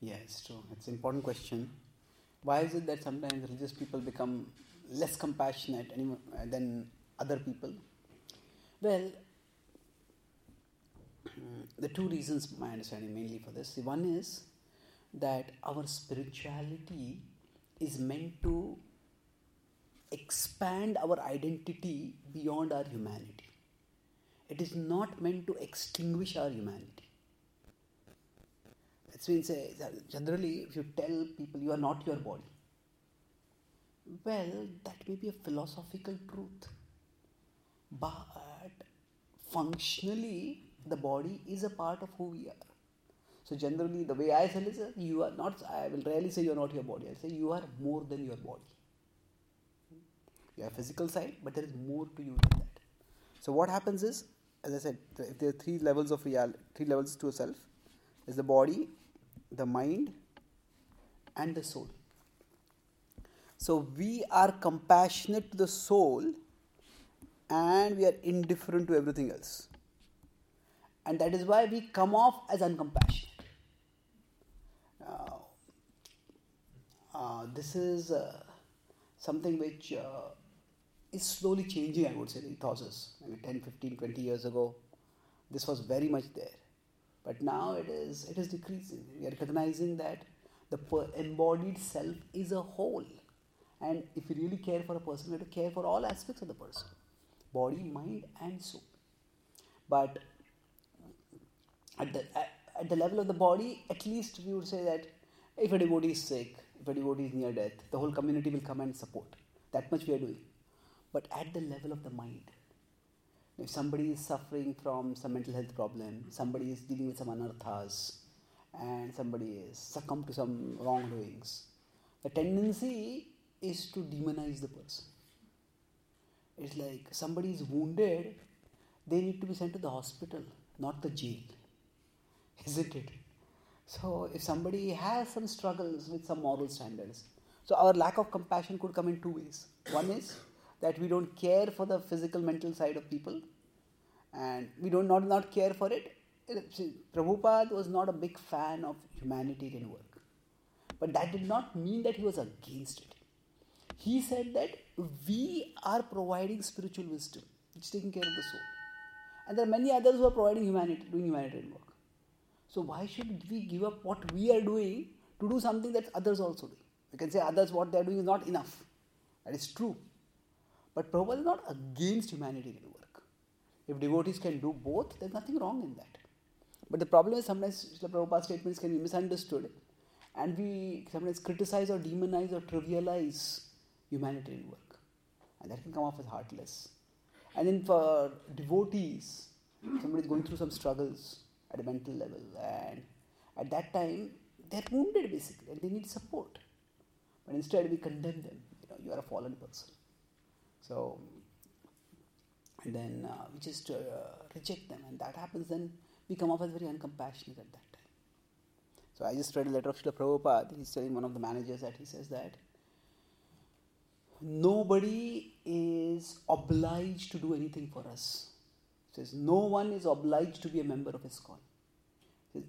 B: Yeah, it's true. It's an important question. Why is it that sometimes religious people become less compassionate uh, than other people? Well, the two reasons, my understanding mainly for this. The one is that our spirituality is meant to expand our identity beyond our humanity. It is not meant to extinguish our humanity. It's means uh, generally, if you tell people you are not your body, well, that may be a philosophical truth, but functionally, the body is a part of who we are. So generally, the way I say is, uh, you are not. I will rarely say you are not your body. I say you are more than your body. You have physical side, but there is more to you than that. So what happens is, as I said, if there are three levels of reality, three levels to self, is the body, the mind, and the soul. So we are compassionate to the soul, and we are indifferent to everything else. And that is why we come off as uncompassionate. Now, uh, this is uh, something which uh, is slowly changing, I would say, the ethos. Maybe 10, 15, 20 years ago, this was very much there. But now it is, it is decreasing. We are recognizing that the embodied self is a whole. And if we really care for a person, we have to care for all aspects of the person body, mind, and soul. But at the, at the level of the body, at least we would say that if a devotee is sick, if a devotee is near death, the whole community will come and support. That much we are doing. But at the level of the mind, if somebody is suffering from some mental health problem, somebody is dealing with some anarthas, and somebody is succumbed to some wrongdoings, the tendency is to demonize the person. It's like somebody is wounded, they need to be sent to the hospital, not the jail. Isn't it? So, if somebody has some struggles with some moral standards, so our lack of compassion could come in two ways. One is that we don't care for the physical, mental side of people, and we don't not, not care for it. Uh, see, Prabhupada was not a big fan of humanitarian work, but that did not mean that he was against it. He said that we are providing spiritual wisdom, which is taking care of the soul, and there are many others who are providing humanity, doing humanitarian work. So why should we give up what we are doing to do something that others also do? We can say others what they are doing is not enough. That is true. But Prabhupada is not against humanitarian work. If devotees can do both, there's nothing wrong in that. But the problem is sometimes Srila Prabhupada's statements can be misunderstood and we sometimes criticize or demonize or trivialize humanitarian work. And that can come off as heartless. And then for devotees, somebody is going through some struggles at a mental level and at that time they're wounded basically and they need support. But instead we condemn them. You know, you are a fallen person. So, and then uh, we just uh, reject them, and that happens. Then we come off as very uncompassionate at that time. So I just read a letter of Srila Prabhupada. He's telling one of the managers that he says that nobody is obliged to do anything for us. He says no one is obliged to be a member of his ISKCON.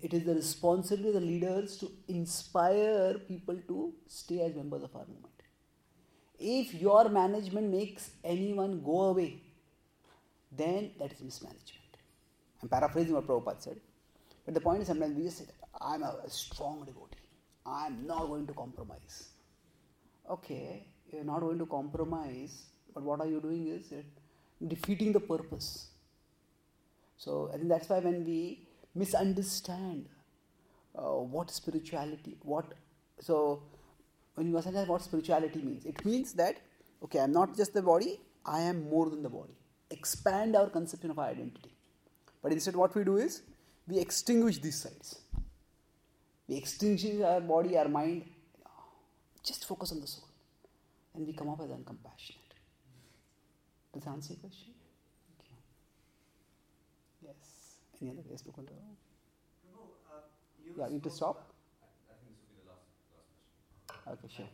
B: It is the responsibility of the leaders to inspire people to stay as members of our movement. If your management makes anyone go away, then that is mismanagement. I'm paraphrasing what Prabhupada said. But the point is sometimes we just say that I'm a strong devotee. I'm not going to compromise. Okay, you're not going to compromise, but what are you doing is defeating the purpose. So I think that's why when we misunderstand uh, what spirituality, what So, when you understand what spirituality means, it means that, okay, I'm not just the body, I am more than the body. Expand our conception of our identity. But instead, what we do is we extinguish these sides. We extinguish our body, our mind, just focus on the soul. And we come up as uncompassionate. Does that answer your question? Okay. Yes. Any other Facebook on the
A: Prabhu, uh, you
B: Yeah, you need to stop.
E: I, I think this will be the last last question.
B: Okay, sure.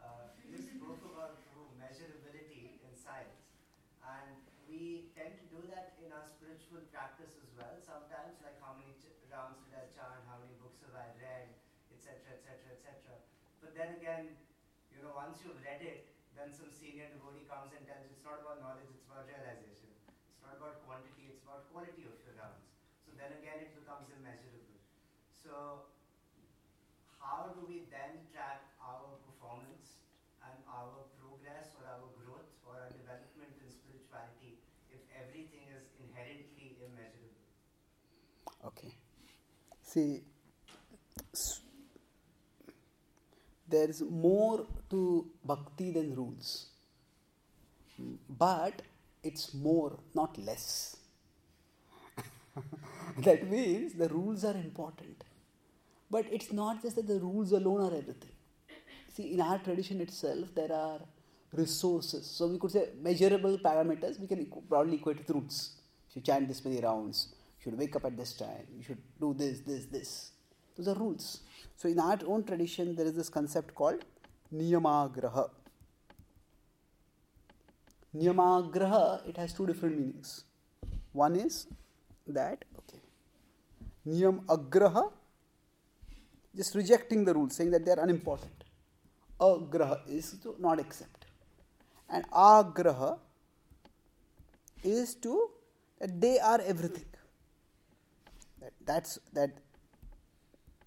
A: Uh, spoke about measurability in science, and we tend to do that in our spiritual practice as well. Sometimes, like how many ch- rounds did I chant, how many books have I read, etc., etc., etc. But then again, you know, once you've read it, then some senior devotee comes and tells you it's not about knowledge, it's about realization. It's not about quantity, it's about quality of your rounds. So then again, it becomes immeasurable. So how do we then track our performance and our progress or our growth or our development in spirituality if everything is inherently immeasurable?
B: Okay. See, there is more to bhakti than rules. But it's more, not less. that means the rules are important. But it's not just that the rules alone are everything. See, in our tradition itself, there are resources. So we could say measurable parameters, we can broadly equate with rules. If you chant this many rounds, should wake up at this time, you should do this, this, this. Those are rules. So in our own tradition, there is this concept called niyamagraha. Niyamagraha, it has two different meanings. One is that, okay, niyam agraha, just rejecting the rules, saying that they are unimportant. Agraha is to not accept. And agraha is to that they are everything. That, that's that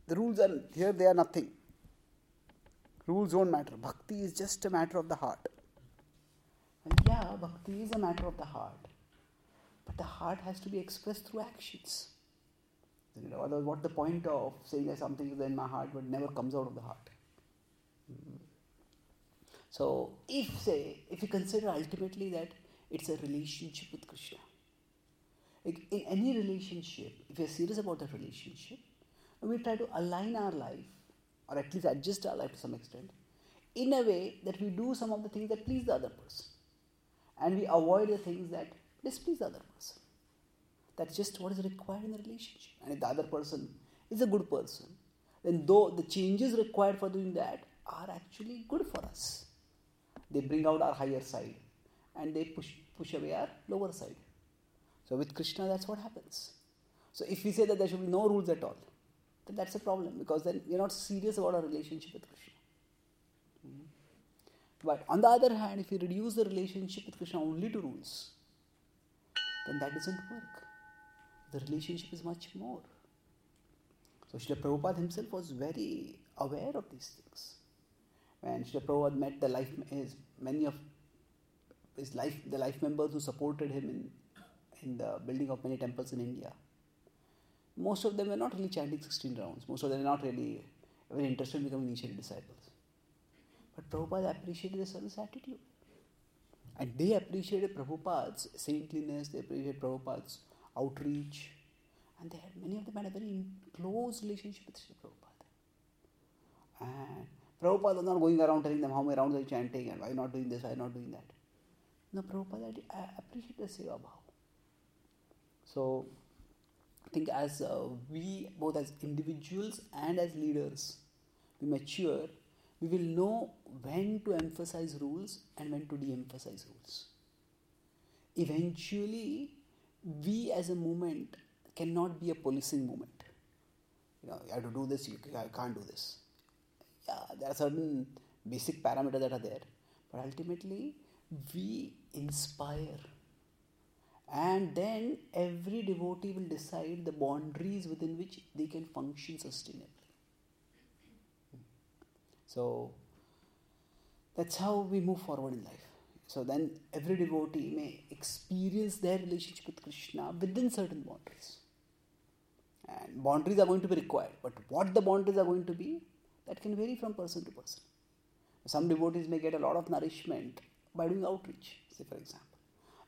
B: the rules are here they are nothing. Rules don't matter. Bhakti is just a matter of the heart. And yeah, bhakti is a matter of the heart. But the heart has to be expressed through actions. You know, otherwise, what's the point of saying that something is in my heart but never comes out of the heart? So, if say, if you consider ultimately that it's a relationship with Krishna, like in any relationship, if we're serious about that relationship, we try to align our life, or at least adjust our life to some extent, in a way that we do some of the things that please the other person, and we avoid the things that displease the other person. That's just what is required in the relationship. And if the other person is a good person, then though the changes required for doing that are actually good for us. They bring out our higher side and they push, push away our lower side. So with Krishna, that's what happens. So if we say that there should be no rules at all, then that's a problem because then we're not serious about our relationship with Krishna. Mhm. But on the other hand, if we reduce the relationship with Krishna only to rules, then that doesn't work. The relationship is much more. So Srila Prabhupada himself was very aware of these things. When Srila Prabhupada met the life, his, many of his life, the life members who supported him in, in the building of many temples in India, most of them were not really chanting 16 rounds. Most of them were not really very interested in becoming initiated disciples. But Prabhupada appreciated the service attitude. And they appreciated Prabhupada's saintliness, they appreciated Prabhupada's outreach, and they had many of them had a very close relationship with Sri Prabhupada. And Prabhupada was not going around telling them how many rounds are you chanting and why not doing this, why not doing that. No, Prabhupada uh, appreciated the Seva Bhav. So, I think as uh, we, both as individuals and as leaders, we mature, we will know when to emphasize rules and when to de emphasize rules. Eventually, we as a movement cannot be a policing movement. You know, you have to do this, you ca- can't do this. Yeah, there are certain basic parameters that are there, but ultimately, we inspire. And then every devotee will decide the boundaries within which they can function sustainably. So that's how we move forward in life. So then every devotee may experience their relationship with Krishna within certain boundaries. And boundaries are going to be required. But what the boundaries are going to be, That can vary from person to person. Some devotees may get a lot of nourishment by doing outreach, say for example.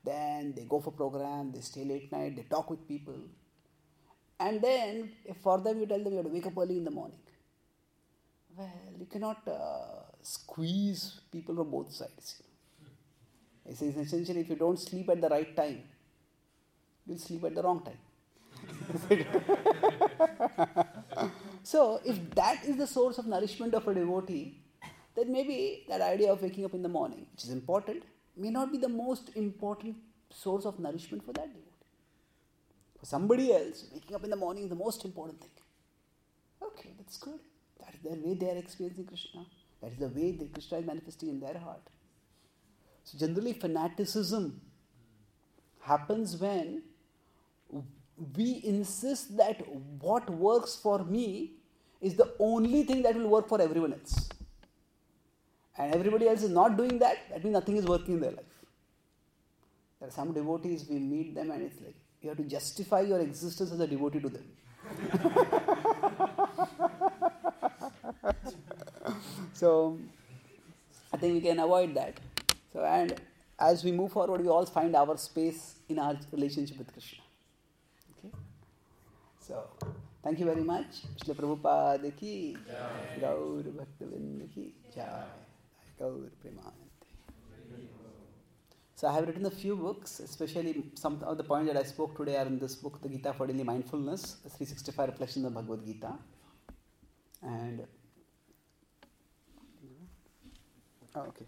B: Then they go for program, they stay late night, they talk with people. And then for them you tell them you have to wake up early in the morning. Well, you cannot uh, squeeze people from both sides. It says essentially if you don't sleep at the right time, you'll sleep at the wrong time. so if that is the source of nourishment of a devotee, then maybe that idea of waking up in the morning, which is important, may not be the most important source of nourishment for that devotee. For somebody else, waking up in the morning is the most important thing. Okay, that's good. That is the way they are experiencing Krishna. That is the way the Krishna is manifesting in their heart. So generally, fanaticism happens when we insist that what works for me is the only thing that will work for everyone else. And everybody else is not doing that, that means nothing is working in their life. There are some devotees, we meet them and it's like, you have to justify your existence as a devotee to them. so, I think we can avoid that. So, and as we move forward, we all find our space in our relationship with Krishna. Okay? So, thank you very much. Srila Prabhupada ki, Gaur Bhakta Vrinda ki, Jai. Gaur Premanande. So, I have written a few books, especially some of the points that I spoke today are in this book, The Gita for Daily Mindfulness, 365 Reflections of Bhagavad Gita. And, oh, okay.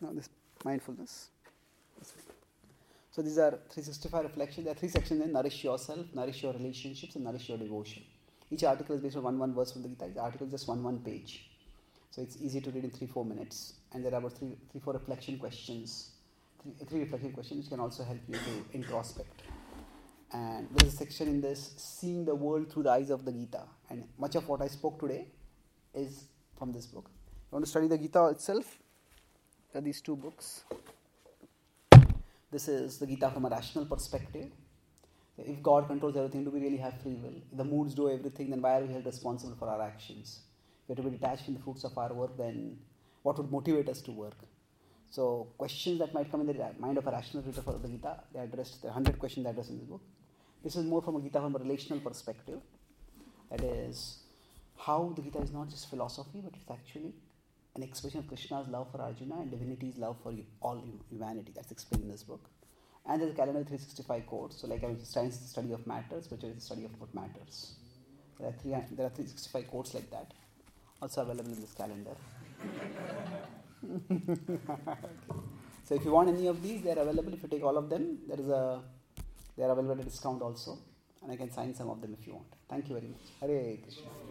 B: No, this mindfulness. So these are 365 reflections. There are three sections in nourish yourself, nourish your relationships, and nourish your devotion. Each article is based on one one verse from the Gita. The article is just one one page. So it's easy to read in three four minutes. And there are about three three four reflection questions, three, three reflection questions which can also help you to introspect. And there is a section in this seeing the world through the eyes of the Gita. And much of what I spoke today is from this book. You want to study the Gita itself? There are these two books. This is the Gita from a rational perspective. If God controls everything, do we really have free will? If the moods do everything, then why are we held responsible for our actions? If we are to be detached from the fruits of our work, then what would motivate us to work? So, questions that might come in the mind of a rational reader for the Gita, they there are 100 questions addressed in this book. This is more from a Gita from a relational perspective. That is, how the Gita is not just philosophy, but it's actually an expression of Krishna's love for Arjuna and divinity's love for you, all humanity. That's explained in this book. And there's a calendar 365 quotes. So, like I was science is the study of matters, which is the study of what matters. There are, three, there are 365 quotes like that, also available in this calendar. okay. So, if you want any of these, they are available. If you take all of them, there is a they are available at a discount also, and I can sign some of them if you want. Thank you very much. Hare Krishna.